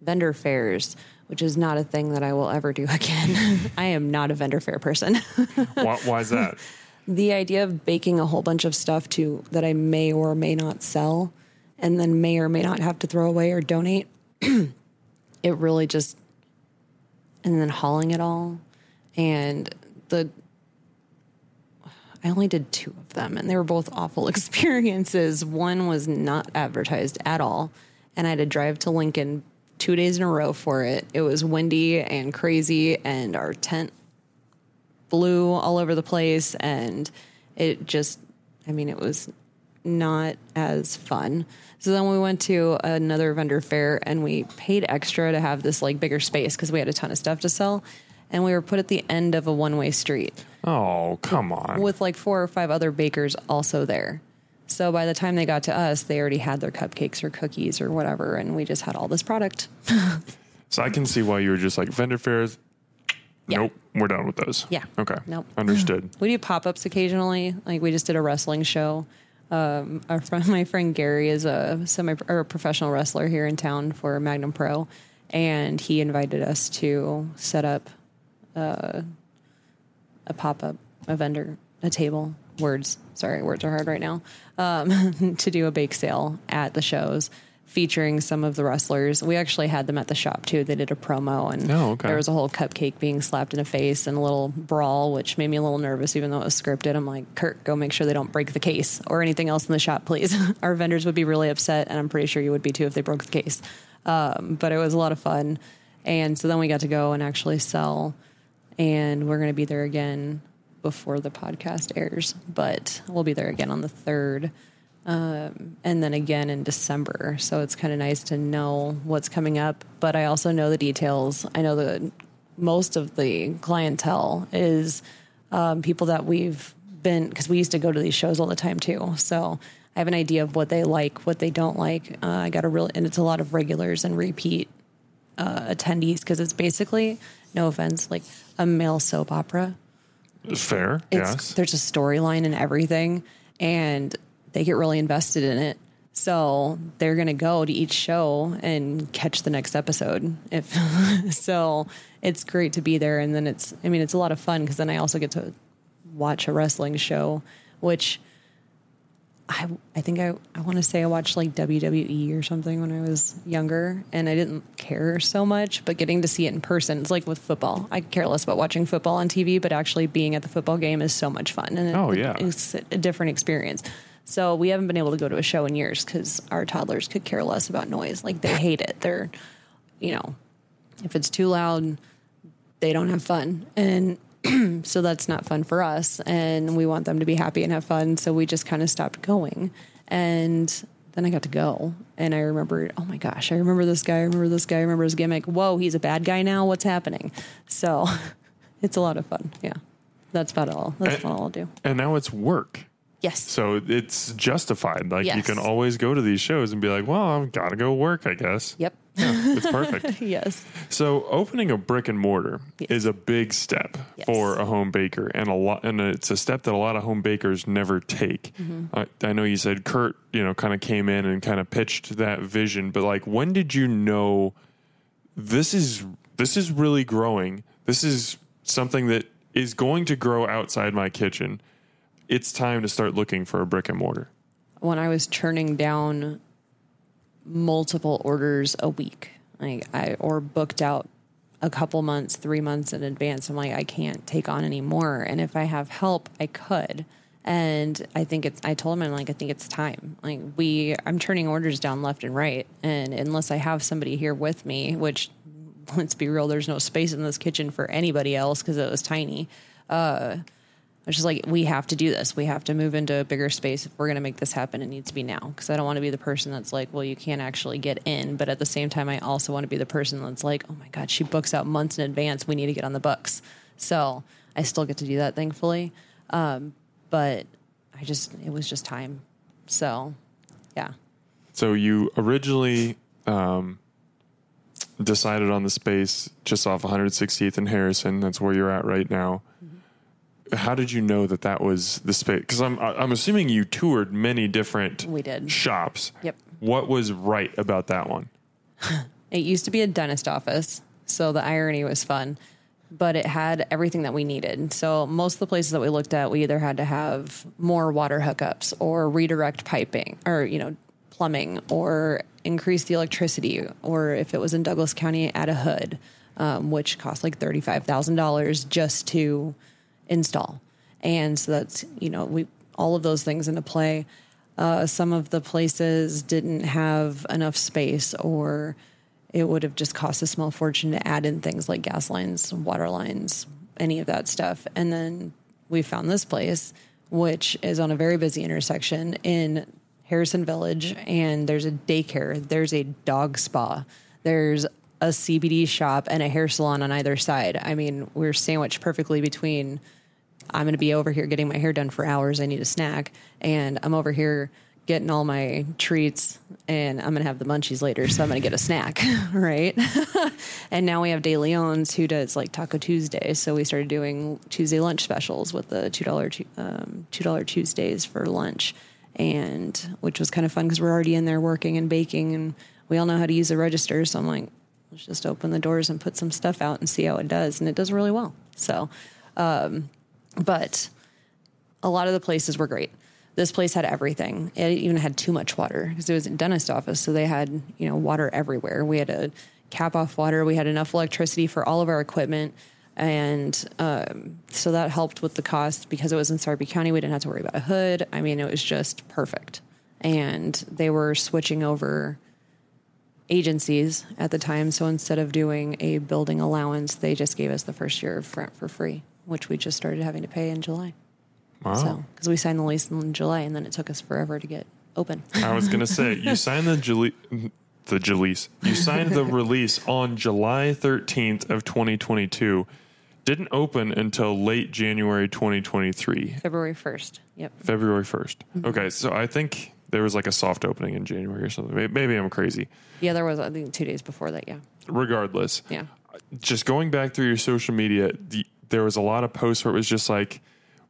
vendor fairs which is not a thing that I will ever do again. I am not a vendor fair person. why, why is that? the idea of baking a whole bunch of stuff to that I may or may not sell and then may or may not have to throw away or donate it really just and then hauling it all and the I only did two of them and they were both awful experiences one was not advertised at all and I had to drive to Lincoln 2 days in a row for it it was windy and crazy and our tent blew all over the place and it just, I mean, it was not as fun. So then we went to another vendor fair and we paid extra to have this like bigger space because we had a ton of stuff to sell. And we were put at the end of a one way street Oh, come on. with like four or five other bakers also there. So by the time they got to us, they already had their cupcakes or cookies or whatever, and we just had all this product. so I can see why you were just like vendor fairs. Yeah. Nope, we're done with those. Yeah. Okay. Nope. Understood. We do pop ups occasionally. Like we just did a wrestling show. Um, our friend, my friend Gary is a semi or a professional wrestler here in town for Magnum Pro, and he invited us to set up uh, a pop up, a vendor, a table. Words, sorry, words are hard right now. Um, to do a bake sale at the shows. Featuring some of the wrestlers, we actually had them at the shop too. They did a promo, and Oh, okay. there was a whole cupcake being slapped in the face and a little brawl, which made me a little nervous, even though it was scripted. I'm like, Kurt, go make sure they don't break the case or anything else in the shop, please. Our vendors would be really upset, and I'm pretty sure you would be too if they broke the case. Um, but it was a lot of fun. And so then we got to go and actually sell, and we're going to be there again before the podcast airs, but we'll be there again on the 3rd um, and then again in December. So it's kind of nice to know what's coming up, but I also know the details. I know that most of the clientele is um, people that we've been because we used to go to these shows all the time too. So I have an idea of what they like, what they don't like. Uh, I got a real, and it's a lot of regulars and repeat uh, attendees because it's basically, no offense, like a male soap opera Fair. it's yes. there's a storyline and everything and they get really invested in it so they're going to go to each show and catch the next episode if so it's great to be there and then it's i mean it's a lot of fun because then i also get to watch a wrestling show which I, I think I, I want to say I watched like WWE or something when I was younger and I didn't care so much, but getting to see it in person, it's like with football. I care less about watching football on TV, but actually being at the football game is so much fun. And it- Oh, yeah. it's a different experience. So we haven't been able to go to a show in years because our toddlers could care less about noise. Like they hate it. They're, you know, if it's too loud, they don't have fun. And so that's not fun for us and we want them to be happy and have fun so we just kind of stopped going. And then i got to go and i remember oh my gosh i remember this guy i remember this guy i remember his gimmick. Whoa he's a bad guy now? What's happening? So it's a lot of fun yeah. That's about all that's about all i'll do. And now it's work. yes. So it's justified. Like you can always go to these shows and be like, well, I've got to go work, I guess. yep It's perfect. yes So opening a brick and mortar Yes. is a big step Yes. for a home baker, and a lot, and it's a step that a lot of home bakers never take. Mm-hmm. I, I know you said Kurt, you know, kind of came in and kind of pitched that vision, but like, when did you know this is this is really growing? This is something that is going to grow outside my kitchen. It's time to start looking for a brick and mortar. when I was churning down multiple orders a week, like I or booked out a couple months, three months in advance. I'm like, I can't take on anymore. And if I have help, I could. And I think it's. I told him, I'm like, I think it's time. Like we, I'm turning orders down left and right, and unless I have somebody here with me, which let's be real, there's no space in this kitchen for anybody else because it was tiny. Uh, it's just like we have to do this. We have to move into a bigger space if we're going to make this happen. It needs to be now because I don't want to be the person that's like, well, you can't actually get in. But at the same time, I also want to be the person that's like, oh my god, she books out months in advance. We need to get on the books. So I still get to do that, thankfully. Um, but I just, it was just time. So yeah, So you originally um, decided on the space just off 168th and Harrison. That's where you're at right now. How did you know that that was the space? Because I'm I'm assuming you toured many different We did. shops. Yep. What was right about that one? It used to be a dentist office, so the irony was fun, but it had everything that we needed. So most of the places that we looked at, we either had to have more water hookups or redirect piping or, you know, plumbing or increase the electricity, or if it was in Douglas County, add a hood, um, which cost like $35,000 just to install. And so that's, you know, we all of those things into play. Uh, some of the places didn't have enough space, or it would have just cost a small fortune to add in things like gas lines, water lines, any of that stuff. And then we found this place, which is on a very busy intersection in Harrison Village, and there's a daycare, there's a dog spa, there's a CBD shop, and a hair salon on either side. I mean, we're sandwiched perfectly between I'm going to be over here getting my hair done for hours. I need a snack. And I'm over here getting all my treats and I'm going to have the munchies later. So I'm going to get a snack. right. and now we have De Leon's who does like Taco Tuesday. So we started doing Tuesday lunch specials with the $2, um, $2 Tuesdays for lunch. And which was kind of fun because we're already in there working and baking and we all know how to use the register. So I'm like, let's just open the doors and put some stuff out and see how it does. And it does really well. So, um, but a lot of the places were great. This place had everything. It even had too much water because it was a dentist office, so they had you know water everywhere. We had a cap off water. We had enough electricity for all of our equipment, and um, so that helped with the cost because it was in Sarpy County. We didn't have to worry about a hood. I mean, it was just perfect. And they were switching over agencies at the time. So instead of doing a building allowance, they just gave us the first year of rent for free which we just started having to pay in July. Wow. So, because we signed the lease in July, and then it took us forever to get open. I was gonna say you signed the Juli- the Jaleese. You signed the release on July 13th of 2022. Didn't open until late January 2023. February 1st. Yep. February 1st. Mm-hmm. Okay, so I think there was like a soft opening in January or something. Maybe I'm crazy. Yeah, there was I think 2 days before that, yeah. Regardless. Yeah. Just going back through your social media, the, there was a lot of posts where it was just like,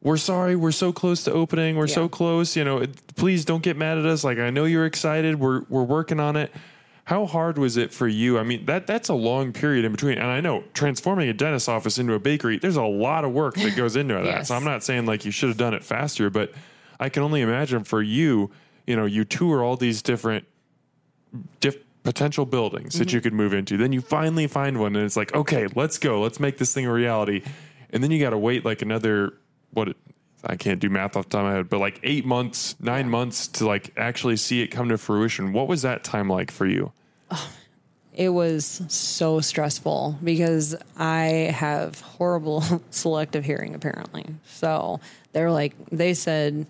we're sorry, we're so close to opening, we're yeah. so close, you know, please don't get mad at us. Like I know you're excited, we're we're working on it. How hard was it for you? I mean, that that's a long period in between. And I know transforming a dentist office into a bakery, there's a lot of work that goes into that. So I'm not saying like you should have done it faster, but I can only imagine for you, you know, you tour all these different diff- potential buildings mm-hmm. that you could move into. Then you finally find one and it's like, okay, let's go. Let's make this thing a reality and then you got to wait like another what I can't do math off the top of my head, but like eight months, nine yeah. months to like actually see it come to fruition. What was that time like for you? Oh, it was so stressful because I have horrible selective hearing apparently. So they're like they said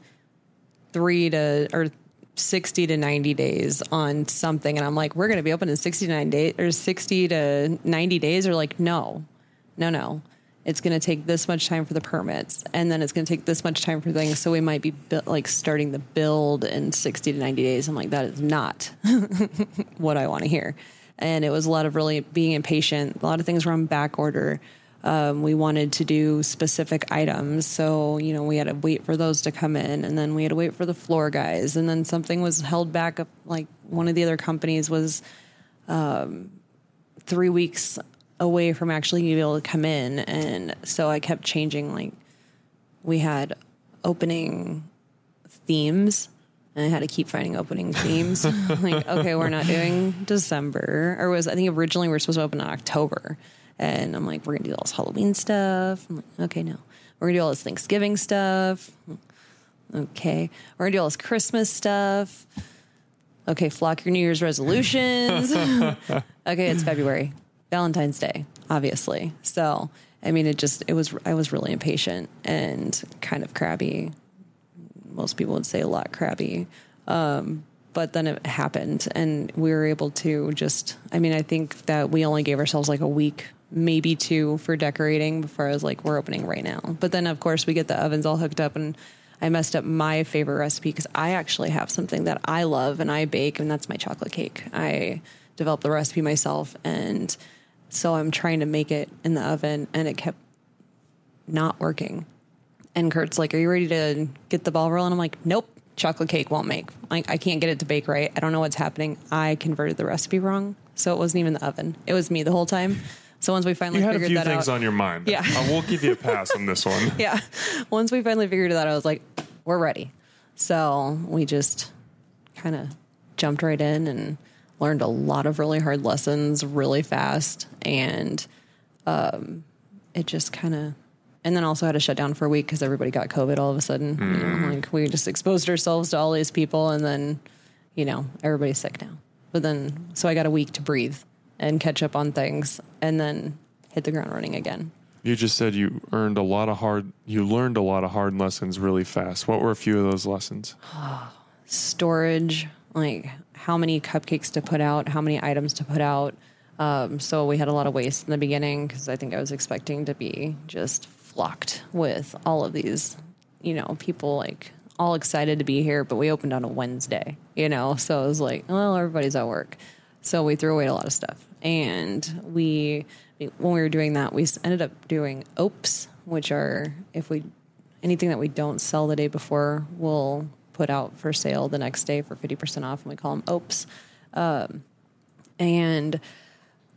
three to or 60 to 90 days on something and I'm like we're going to be open in 69 days or 60 to 90 days? Or like no. No, no. It's going to take this much time for the permits and then it's going to take this much time for things so we might be like starting the build in 60 to 90 days. I'm like that is not what i want to hear. And it was a lot of really being impatient. A lot of things were on back order um, we wanted to do specific items so you know we had to wait for those to come in and then we had to wait for the floor guys and then something was held back up like one of the other companies was um, three weeks away from actually being able to come in. And so I kept changing. Like, we had opening themes. And I had to keep finding opening themes. like, okay, we're not doing December. Or was, I think originally we were supposed to open in October. And I'm like, we're to do all this Halloween stuff. I'm like, okay, no. We're to do all this Thanksgiving stuff. Okay. We're to do all this Christmas stuff. Okay, flock your New Year's resolutions. okay, it's February. Valentine's Day, obviously. So, I mean, it just, it was, I was really impatient and kind of crabby. Most people would say a lot crabby. Um, but then it happened and we were able to just, I mean, I think that we only gave ourselves like a week, maybe two for decorating before I was like, we're opening right now. But then, of course, we get the ovens all hooked up and I messed up my favorite recipe because I actually have something that I love and I bake, and that's my chocolate cake. I developed the recipe myself and so I'm trying to make it in the oven and it kept not working. And Kurt's like, Are you ready to get the ball rolling? I'm like, Nope, chocolate cake won't make. Like, I can't get it to bake right. I don't know what's happening. I converted the recipe wrong. So it wasn't even the oven. It was me the whole time. So once we finally you had figured a few things out, on your mind. Yeah, I will give you a pass on this one. Yeah, once we finally figured that, out, I was like, we're ready. So we just kind of jumped right in and learned a lot of really hard lessons really fast, and um, it just kind of. And then also had to shut down for a week because everybody got COVID all of a sudden. Mm. You know, mm. like we just exposed ourselves to all these people, and then, you know, everybody's sick now. But then, so I got a week to breathe and catch up on things, and then hit the ground running again. You just said you earned a lot of hard, you learned a lot of hard lessons really fast. What were a few of those lessons? storage, like how many cupcakes to put out, how many items to put out. Um, so we had a lot of waste in the beginning because I think I was expecting to be just flocked with all of these, you know, people like all excited to be here, but we opened on a Wednesday, you know, so it was like, well, everybody's at work. So we threw away a lot of stuff. And we, when we were doing that, we ended up doing OPEs, which are if we, anything that we don't sell the day before, we'll put out for sale the next day for 50% off, and we call them OPEs. Um, and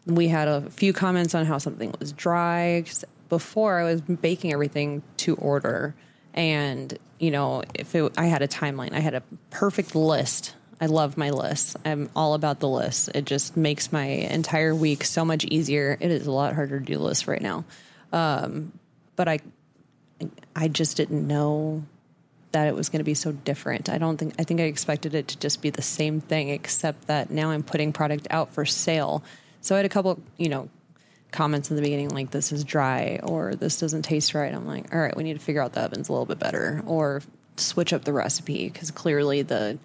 we had a few comments on how something was dry. Before I was baking everything to order, and you know, if it, I had a timeline, I had a perfect list. I love my lists. I'm all about the list. It just makes my entire week so much easier. It is a lot harder to do lists right now, um, but I, I just didn't know that it was going to be so different. I don't think I think I expected it to just be the same thing except that now I'm putting product out for sale. So I had a couple, you know, comments in the beginning like this is dry or this doesn't taste right. I'm like, "All right, we need to figure out the ovens a little bit better or switch up the recipe because clearly the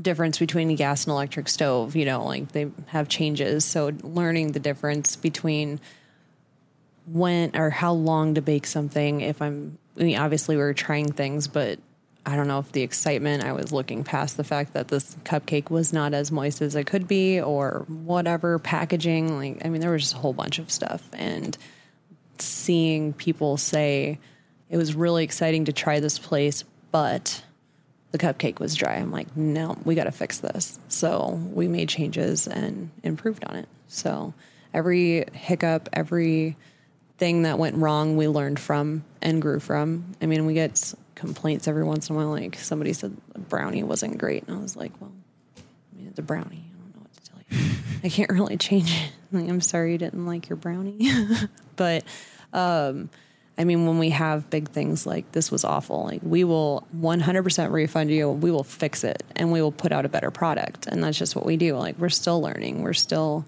difference between a gas and electric stove, you know, like they have changes. So learning the difference between when or how long to bake something if I'm I mean, obviously we were trying things, but I don't know if the excitement I was looking past the fact that this cupcake was not as moist as it could be or whatever packaging like I mean there was just a whole bunch of stuff and seeing people say it was really exciting to try this place but the cupcake was dry. I'm like, no, we got to fix this. So we made changes and improved on it. So every hiccup, every thing that went wrong, we learned from and grew from. I mean, we get complaints every once in a while, like somebody said the brownie wasn't great. And I was like, well, I mean, it's a brownie. I don't know what to tell you. I can't really change it. Like, I'm sorry you didn't like your brownie. but um, I mean, when we have big things like this was awful, like we will 100% refund you. We will fix it and we will put out a better product. And that's just what we do. Like we're still learning. We're still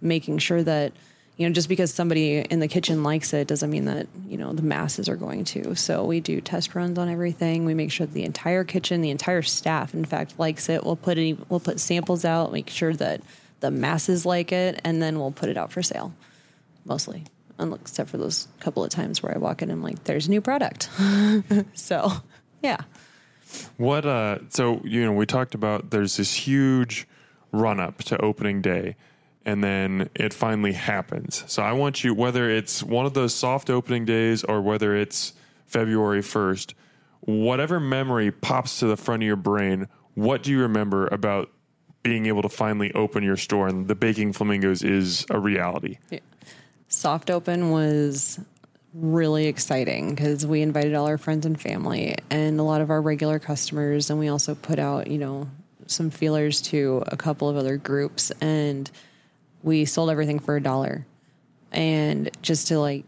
making sure that, you know, just because somebody in the kitchen likes it doesn't mean that, you know, the masses are going to. So we do test runs on everything. We make sure the entire kitchen, the entire staff, in fact, likes it. We'll put it, we'll put samples out, make sure that the masses like it, and then we'll put it out for sale mostly except for those couple of times where I walk in and I'm like, there's a new product. so, yeah. What uh so you know, we talked about there's this huge run up to opening day and then it finally happens. So I want you whether it's one of those soft opening days or whether it's February 1st, whatever memory pops to the front of your brain, what do you remember about being able to finally open your store and the baking flamingos is a reality? Soft open was really exciting because we invited all our friends and family and a lot of our regular customers. And we also put out, you know, some feelers to a couple of other groups. And we sold everything for a dollar. And just to like,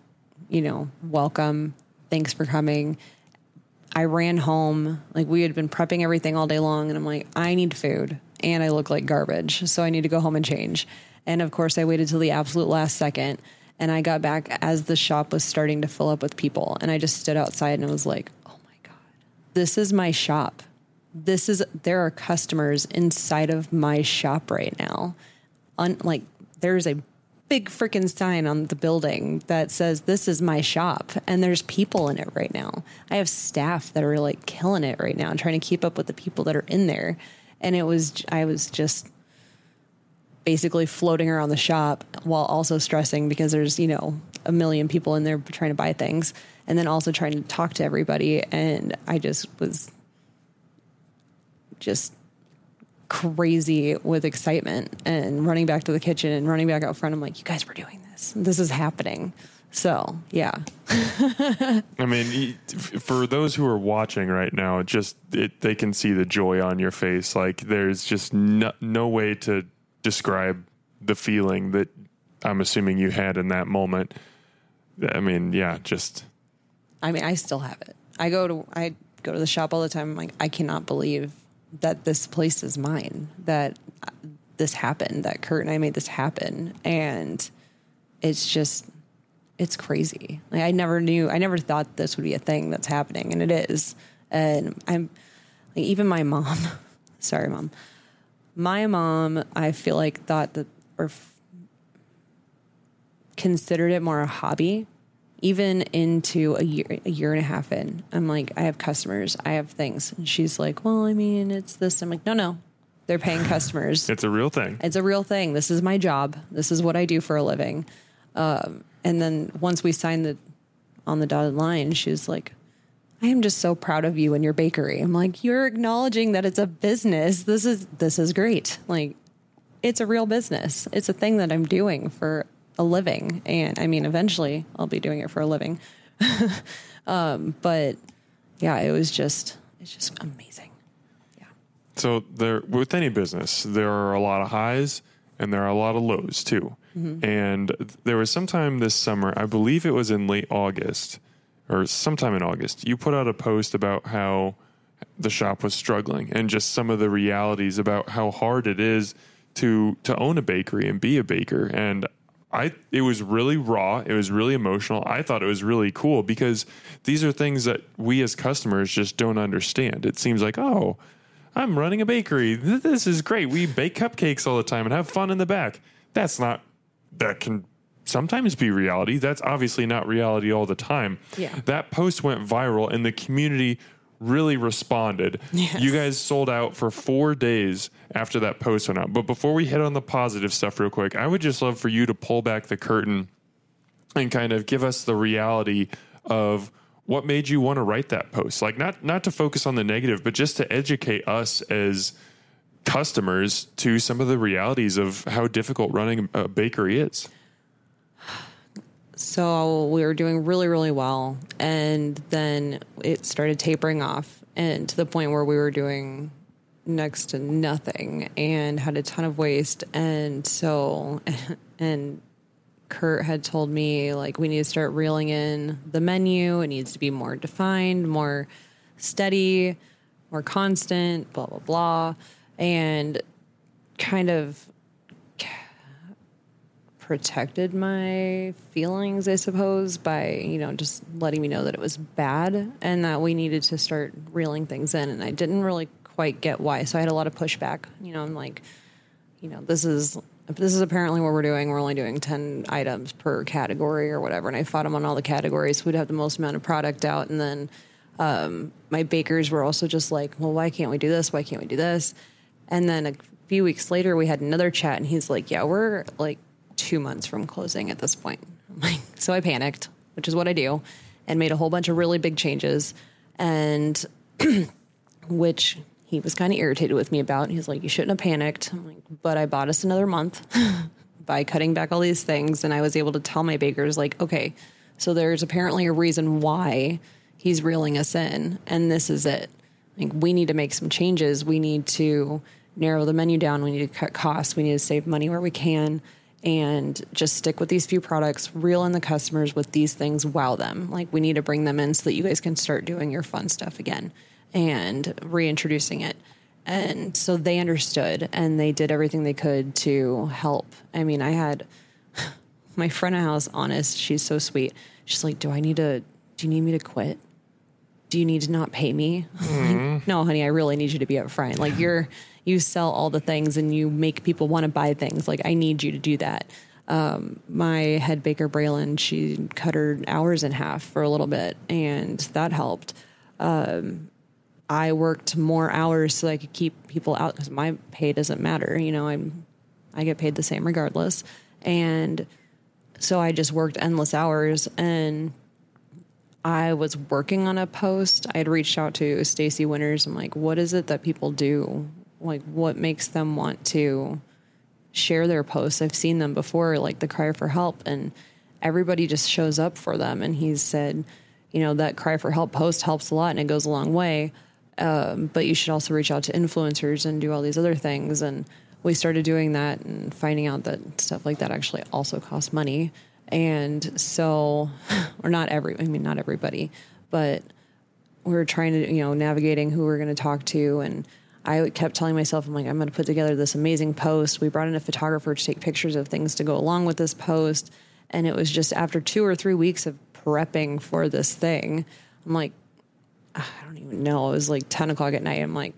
you know, welcome, thanks for coming. I ran home. Like we had been prepping everything all day long, and I'm like, I need food, and I look like garbage, so I need to go home and change. And of course, I waited till the absolute last second, and I got back as the shop was starting to fill up with people, and I just stood outside and I was like, Oh my god, this is my shop. This is there are customers inside of my shop right now. Un, like there's a big freaking sign on the building that says this is my shop and there's people in it right now i have staff that are like killing it right now and trying to keep up with the people that are in there and it was i was just basically floating around the shop while also stressing because there's you know a million people in there trying to buy things and then also trying to talk to everybody and i just was just crazy with excitement and running back to the kitchen and running back out front. I'm like, you guys were doing this. This is happening. So, yeah. I mean, for those who are watching right now, just it, they can see the joy on your face. Like there's just no, no way to describe the feeling that I'm assuming you had in that moment. I mean, yeah, just I mean, I still have it. I go to I go to the shop all the time. I'm like, I cannot believe that this place is mine. That this happened. That Kurt and I made this happen, and it's just it's crazy. Like I never knew, I never thought this would be a thing that's happening, and it is. And I'm like, even my mom. sorry, mom. My mom, I feel like thought that or f- considered it more a hobby. Even into a year, a year and a half in, I'm like, I have customers, I have things, and she's like, well, I mean, it's this. I'm like, no, no, they're paying customers. It's a real thing. It's a real thing. This is my job. This is what I do for a living. Um, and then once we signed the on the dotted line, she was like, I am just so proud of you and your bakery. I'm like, you're acknowledging that it's a business. This is this is great. Like it's a real business. It's a thing that I'm doing for a living. And I mean eventually I'll be doing it for a living. um, but yeah, it was just it's just amazing. Yeah. So there, with any business, there are a lot of highs and there are a lot of lows too. And there was sometime this summer, I believe it was in late August or sometime in August, you put out a post about how the shop was struggling and just some of the realities about how hard it is to to own a bakery and be a baker. And I it was really raw, it was really emotional. I thought it was really cool because these are things that we as customers just don't understand. It seems like, oh, I'm running a bakery. This is great. We bake cupcakes all the time and have fun in the back. That's not, that can sometimes be reality. That's obviously not reality all the time. Yeah. That post went viral and the community really responded. Yes. You guys sold out for four days after that post went out. But before we hit on the positive stuff real quick, I would just love for you to pull back the curtain and kind of give us the reality of what made you want to write that post like not not to focus on the negative but just to educate us as customers to some of the realities of how difficult running a bakery is So we were doing really, really well. And then it started tapering off and to the point where we were doing next to nothing and had a ton of waste. And so, and Kurt had told me, like, we need to start reeling in the menu. It needs to be more defined, more steady, more constant, blah, blah, blah. And kind of protected my feelings, I suppose, by, you know, just letting me know that it was bad and that we needed to start reeling things in. And I didn't really quite get why. So I had a lot of pushback. You know, I'm like, you know, this is this is apparently what we're doing. We're only doing 10 items per category or whatever. And I fought them on all the categories. We'd have the most amount of product out. And then um, my bakers were also just like, well, why can't we do this? Why can't we do this? And then a few weeks later, we had another chat, and he's like, yeah, we're like two months from closing at this point. So I panicked, which is what I do, and made a whole bunch of really big changes. And which he was kind of irritated with me about. He's like, You shouldn't have panicked. I'm like, But I bought us another month by cutting back all these things. And I was able to tell my bakers, like, okay, so there's apparently a reason why he's reeling us in. And this is it. Like, we need to make some changes. We need to narrow the menu down. We need to cut costs. We need to save money where we can. And just stick with these few products, reel in the customers with these things, wow them. Like, we need to bring them in so that you guys can start doing your fun stuff again and reintroducing it. And so they understood and they did everything they could to help. I mean, I had my front of house honest, she's so sweet. She's like, Do I need to, do you need me to quit? Do you need to not pay me? I'm like, mm-hmm. no, honey, I really need you to be upfront. Like, you're, you sell all the things and you make people want to buy things. Like, I need you to do that. Um, my head baker, Braylon, she cut her hours in half for a little bit and that helped. I worked more hours so I could keep people out because my pay doesn't matter. You know, I'm I get paid the same regardless, and so I just worked endless hours. And I was working on a post. I had reached out to Stacy Winters. I'm like, what is it that people do? Like, what makes them want to share their posts? I've seen them before, like the cry for help, and everybody just shows up for them. And he said, you know, that cry for help post helps a lot and it goes a long way um, but you should also reach out to influencers and do all these other things. And we started doing that and finding out that stuff like that actually also costs money. And so, or not every, I mean, not everybody, but we're trying to, you know, navigating who we are going to talk to. And I kept telling myself, I'm like, I'm going to put together this amazing post. We brought in a photographer to take pictures of things to go along with this post. And it was just after two or three weeks of prepping for this thing, I'm like, ah, I don't even know. It was like 10 o'clock at night. I'm like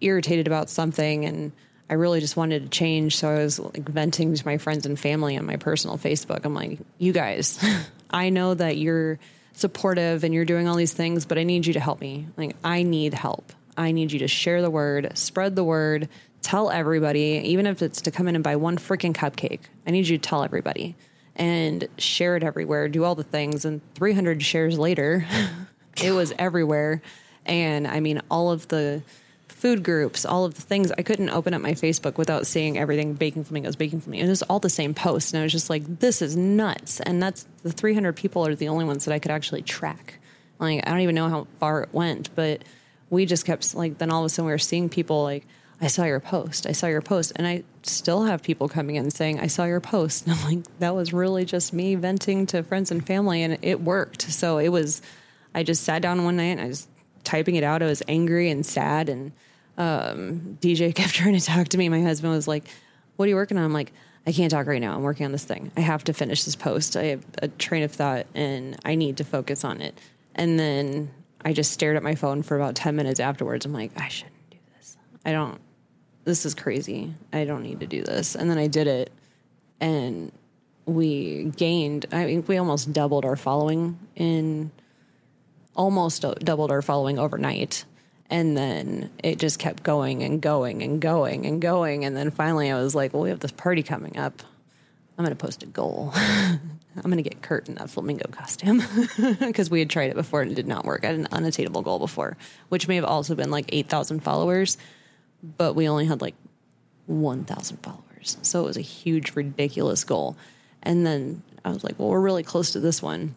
irritated about something and I really just wanted to change. So I was like venting to my friends and family on my personal Facebook. I'm like, you guys, I know that you're supportive and you're doing all these things, but I need you to help me. Like, I need help. I need you to share the word, spread the word, tell everybody, even if it's to come in and buy one freaking cupcake. I need you to tell everybody and share it everywhere, do all the things. And 300 shares later, it was everywhere. And I mean, all of the food groups, all of the things. I couldn't open up my Facebook without seeing everything baking flamingos, baking flamingos. It was all the same post. And I was just like, this is nuts. And that's the 300 people are the only ones that I could actually track. Like, I don't even know how far it went, but we just kept like, then all of a sudden we were seeing people like, I saw your post. I saw your post. And I still have people coming in saying, I saw your post. And I'm like, that was really just me venting to friends and family. And it worked. So it was, I just sat down one night and I was typing it out. I was angry and sad. And um, DJ kept trying to talk to me. My husband was like, What are you working on? I'm like, I can't talk right now. I'm working on this thing. I have to finish this post. I have a train of thought and I need to focus on it. And then I just stared at my phone for about 10 minutes afterwards. I'm like, I shouldn't do this. I don't, this is crazy. I don't need to do this. And then I did it and we gained, I think we almost doubled our following in, almost doubled our following overnight and then it just kept going and going and going and going. And then finally I was like, well, we have this party coming up. I'm going to post a goal. I'm going to get Kurt in that flamingo costume because we had tried it before and it did not work. I had an unattainable goal before, which may have also been like 8,000 followers, but we only had like 1,000 followers. So it was a huge, ridiculous goal. And then I was like, well, we're really close to this one.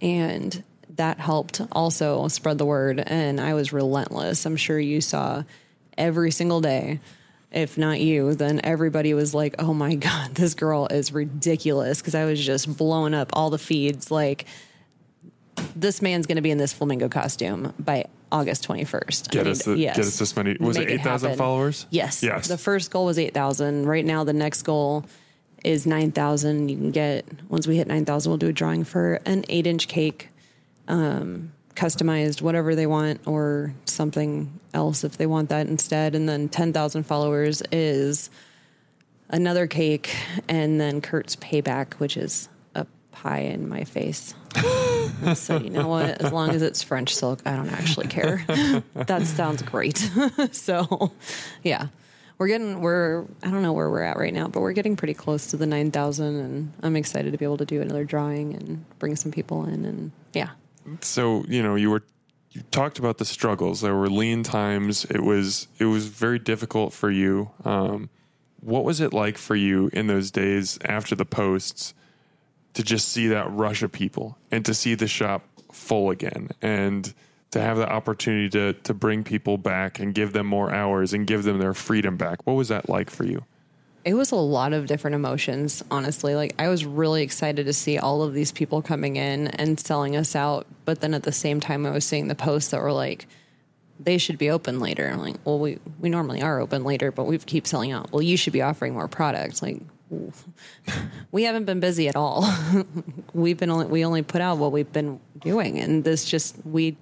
And that helped also spread the word. And I was relentless. I'm sure you saw every single day. If not you, then everybody was like, oh my God, this girl is ridiculous. Cause I was just blowing up all the feeds like, this man's going to be in this flamingo costume by August 21st. Get I us, the, yes. get us this many. Was Make it 8,000 followers? Yes. Yes. The first goal was 8,000. Right now, the next goal is 9,000. You can get, once we hit 9,000, we'll do a drawing for an eight inch cake um, customized whatever they want or something else if they want that instead. And then 10,000 followers is another cake. And then Kurt's payback, which is a pie in my face. so you know what? As long as it's French silk, I don't actually care. that sounds great. so yeah, we're getting we're I don't know where we're at right now, but we're getting pretty close to the nine thousand, and I'm excited to be able to do another drawing and bring some people in, and yeah, so you know you were you talked about the struggles. There were lean times. It was it was very difficult for you. Um, what was it like for you in those days after the posts to just see that rush of people and to see the shop full again and to have the opportunity to to bring people back and give them more hours and give them their freedom back? What was that like for you? It was a lot of different emotions, honestly. Like, I was really excited to see all of these people coming in and selling us out. But then at the same time, I was seeing the posts that were like, they should be open later. I'm like, well, we, we normally are open later, but we keep selling out. Well, you should be offering more products. Like, we haven't been busy at all. we've been only, we only put out what we've been doing. And this just, we,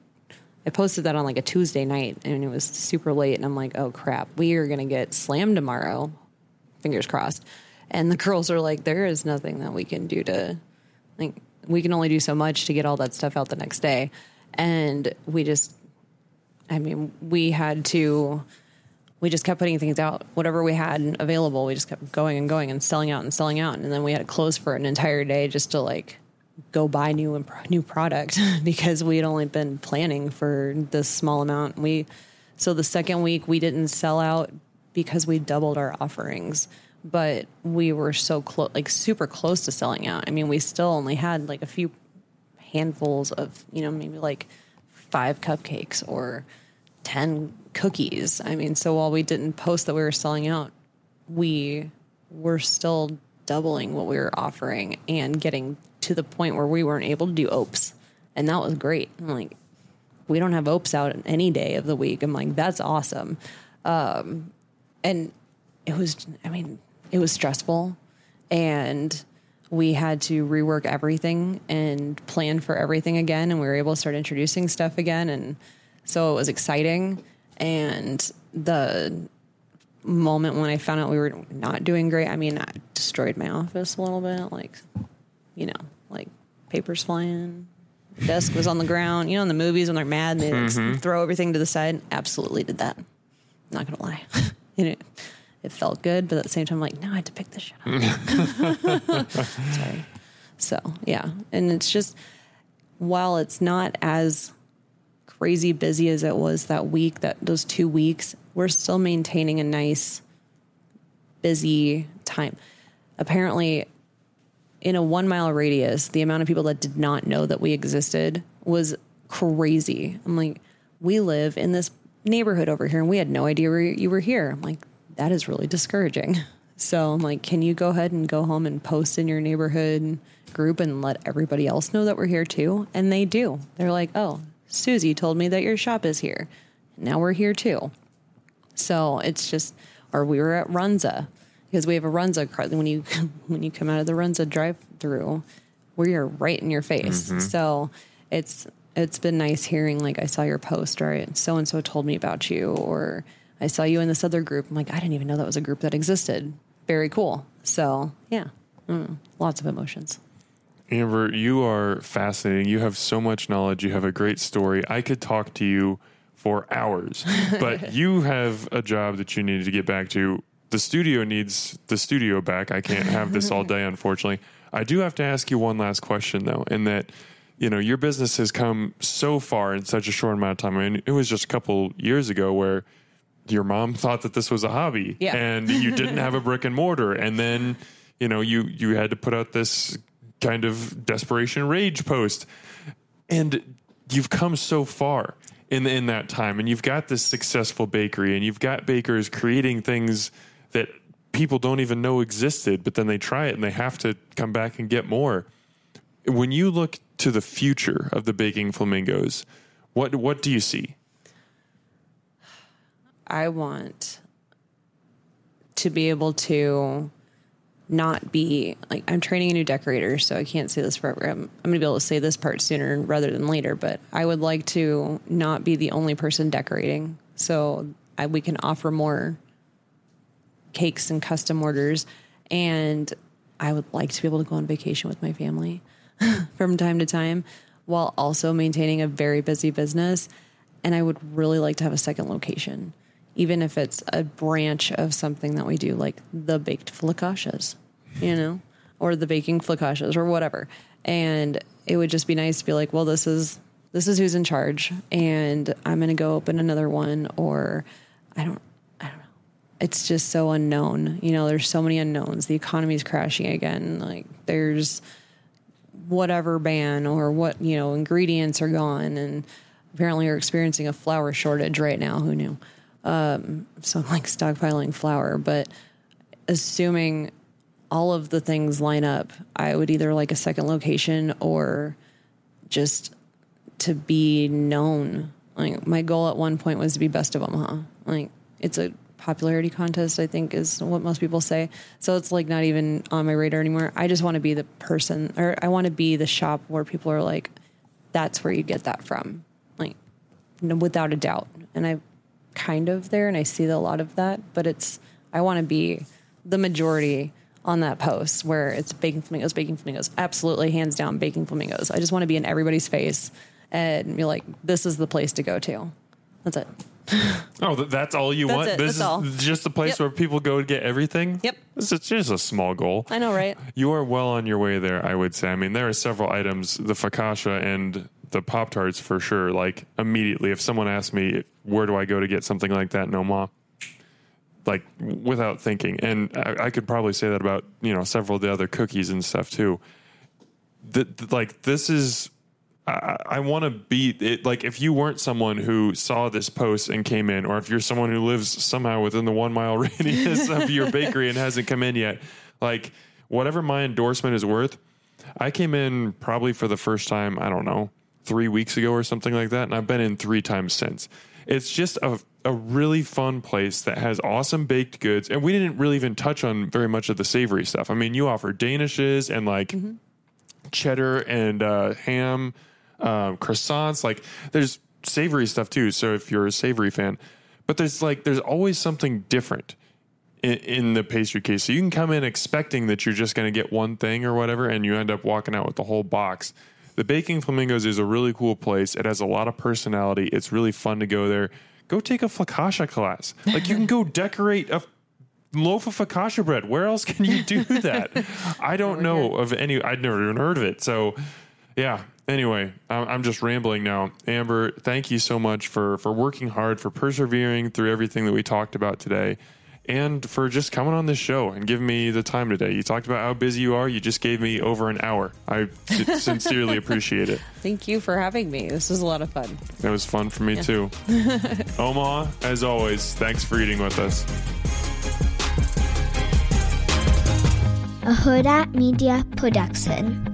I posted that on like a Tuesday night and it was super late. And I'm like, oh crap, we are going to get slammed tomorrow fingers crossed. And the girls are like, there is nothing that we can do to, like, we can only do so much to get all that stuff out the next day. And we just, I mean, we had to, we just kept putting things out. Whatever we had available, we just kept going and going and selling out and selling out. And then we had to close for an entire day just to like go buy new new product because we had only been planning for this small amount. We so the second week we didn't sell out because we doubled our offerings but we were so close like super close to selling out. I mean we still only had like a few handfuls of you know maybe like five cupcakes or 10 cookies. I mean so while we didn't post that we were selling out we were still doubling what we were offering and getting to the point where we weren't able to do opes and that was great. I'm like we don't have opes out any day of the week. I'm like that's awesome. Um, and it was i mean it was stressful and we had to rework everything and plan for everything again. And we were able to start introducing stuff again. And so it was exciting. And the moment when I found out we were not doing great, I mean, I destroyed my office a little bit. Like, you know, like papers flying, desk was on the ground. You know, in the movies when they're mad, they like, throw everything to the side. Absolutely did that. Not gonna lie. and it, it felt good, but at the same time, I'm like, no, I had to pick this shit up. Sorry. So yeah, and it's just while it's not as crazy busy as it was that week, that those two weeks, we're still maintaining a nice busy time. Apparently, in a one mile radius, the amount of people that did not know that we existed was crazy. I'm like, we live in this neighborhood over here and we had no idea you were here. I'm like, that is really discouraging. So I'm like, can you go ahead and go home and post in your neighborhood group and let everybody else know that we're here too? And they do. They're like, oh, Susie told me that your shop is here. Now we're here too. So it's just, or we were at Runza because we have a Runza card. When you when you come out of the Runza drive-through, we are right in your face. Mm-hmm. So it's it's been nice hearing like I saw your post or so and so told me about you or I saw you in this other group. I'm like I didn't even know that was a group that existed. Very cool. So yeah, mm, lots of emotions. Amber, you are fascinating. You have so much knowledge. You have a great story. I could talk to you for hours, but you have a job that you need to get back to. The studio needs the studio back. I can't have this all day, unfortunately. I do have to ask you one last question, though, in that you know your business has come so far in such a short amount of time. I mean, it was just a couple years ago where your mom thought that this was a hobby, Yeah. and you didn't have a brick and mortar, and then you know you you had to put out this kind of desperation rage post and you've come so far in in that time and you've got this successful bakery and you've got bakers creating things that people don't even know existed but then they try it and they have to come back and get more when you look to the future of the baking flamingos what what do you see I want to be able to not be like I'm training a new decorator, so I can't say this. I'm, I'm going to be able to say this part sooner rather than later. But I would like to not be the only person decorating, so I, we can offer more cakes and custom orders. And I would like to be able to go on vacation with my family from time to time, while also maintaining a very busy business. And I would really like to have a second location even if it's a branch of something that we do, like the baked focaccias, you know, or the baking focaccias or whatever. And it would just be nice to be like, well, this is this is who's in charge, and I'm going to go open another one, or I don't, I don't know. It's just so unknown. You know, there's so many unknowns. The economy's crashing again. Like there's whatever ban or what you know ingredients are gone, and apparently we're experiencing a flour shortage right now. Who knew? Um, so I'm like stockpiling flour, but assuming all of the things line up, I would either like a second location or just to be known. Like my goal at one point was to be best of Omaha. Like it's a popularity contest, I think is what most people say. So it's like not even on my radar anymore. I just want to be the person or I want to be the shop where people are like, that's where you get that from. Like without a doubt. And I kind of there and I see a lot of that, but it's I want to be the majority on that post where it's baking flamingos, baking flamingos, absolutely hands down baking flamingos. I just want to be in everybody's face and be like, this is the place to go to. That's it. Oh that's all you That's want it. this That's all. is just the place Yep. where people go to get everything Yep. it's just- just a small goal I know, right? You are well on your way there, I would say. I mean, there are several items, the focaccia and the Pop Tarts for sure. Like, immediately, if someone asked me, where do I go to get something like that no Omaha? Like, without thinking. And I, I could probably say that about, you know, several of the other cookies and stuff too. Th- th- like, this is. I, I want to be it. Like, if you weren't someone who saw this post and came in, or if you're someone who lives somehow within the one mile radius of your bakery and hasn't come in yet, like, whatever my endorsement is worth, I came in probably for the first time, I don't know, three weeks ago or something like that, and I've been in three times since. It's just a a really fun place that has awesome baked goods, and we didn't really even touch on very much of the savory stuff. I mean, you offer danishes and like cheddar and uh, ham, um, croissants. Like there's savory stuff too. So if you're a savory fan, but there's like there's always something different in, in the pastry case. So you can come in expecting that you're just going to get one thing or whatever, and you end up walking out with the whole box. The Baking Flamingos is a really cool place. It has a lot of personality. It's really fun to go there. Go take a focaccia class. Like you can go decorate a loaf of focaccia bread. Where else can you do that? I don't know of any. I'd never even heard of it. So, yeah. Anyway, I'm I'm just rambling now. Amber, thank you so much for for working hard, for persevering through everything that we talked about today, and for just coming on this show and giving me the time today. You talked about how busy you are. You just gave me over an hour. I sincerely appreciate it. Thank you for having me. This was a lot of fun. It was fun for me too. Omaha, as always, thanks for eating with us. a Hurrdat Media Production.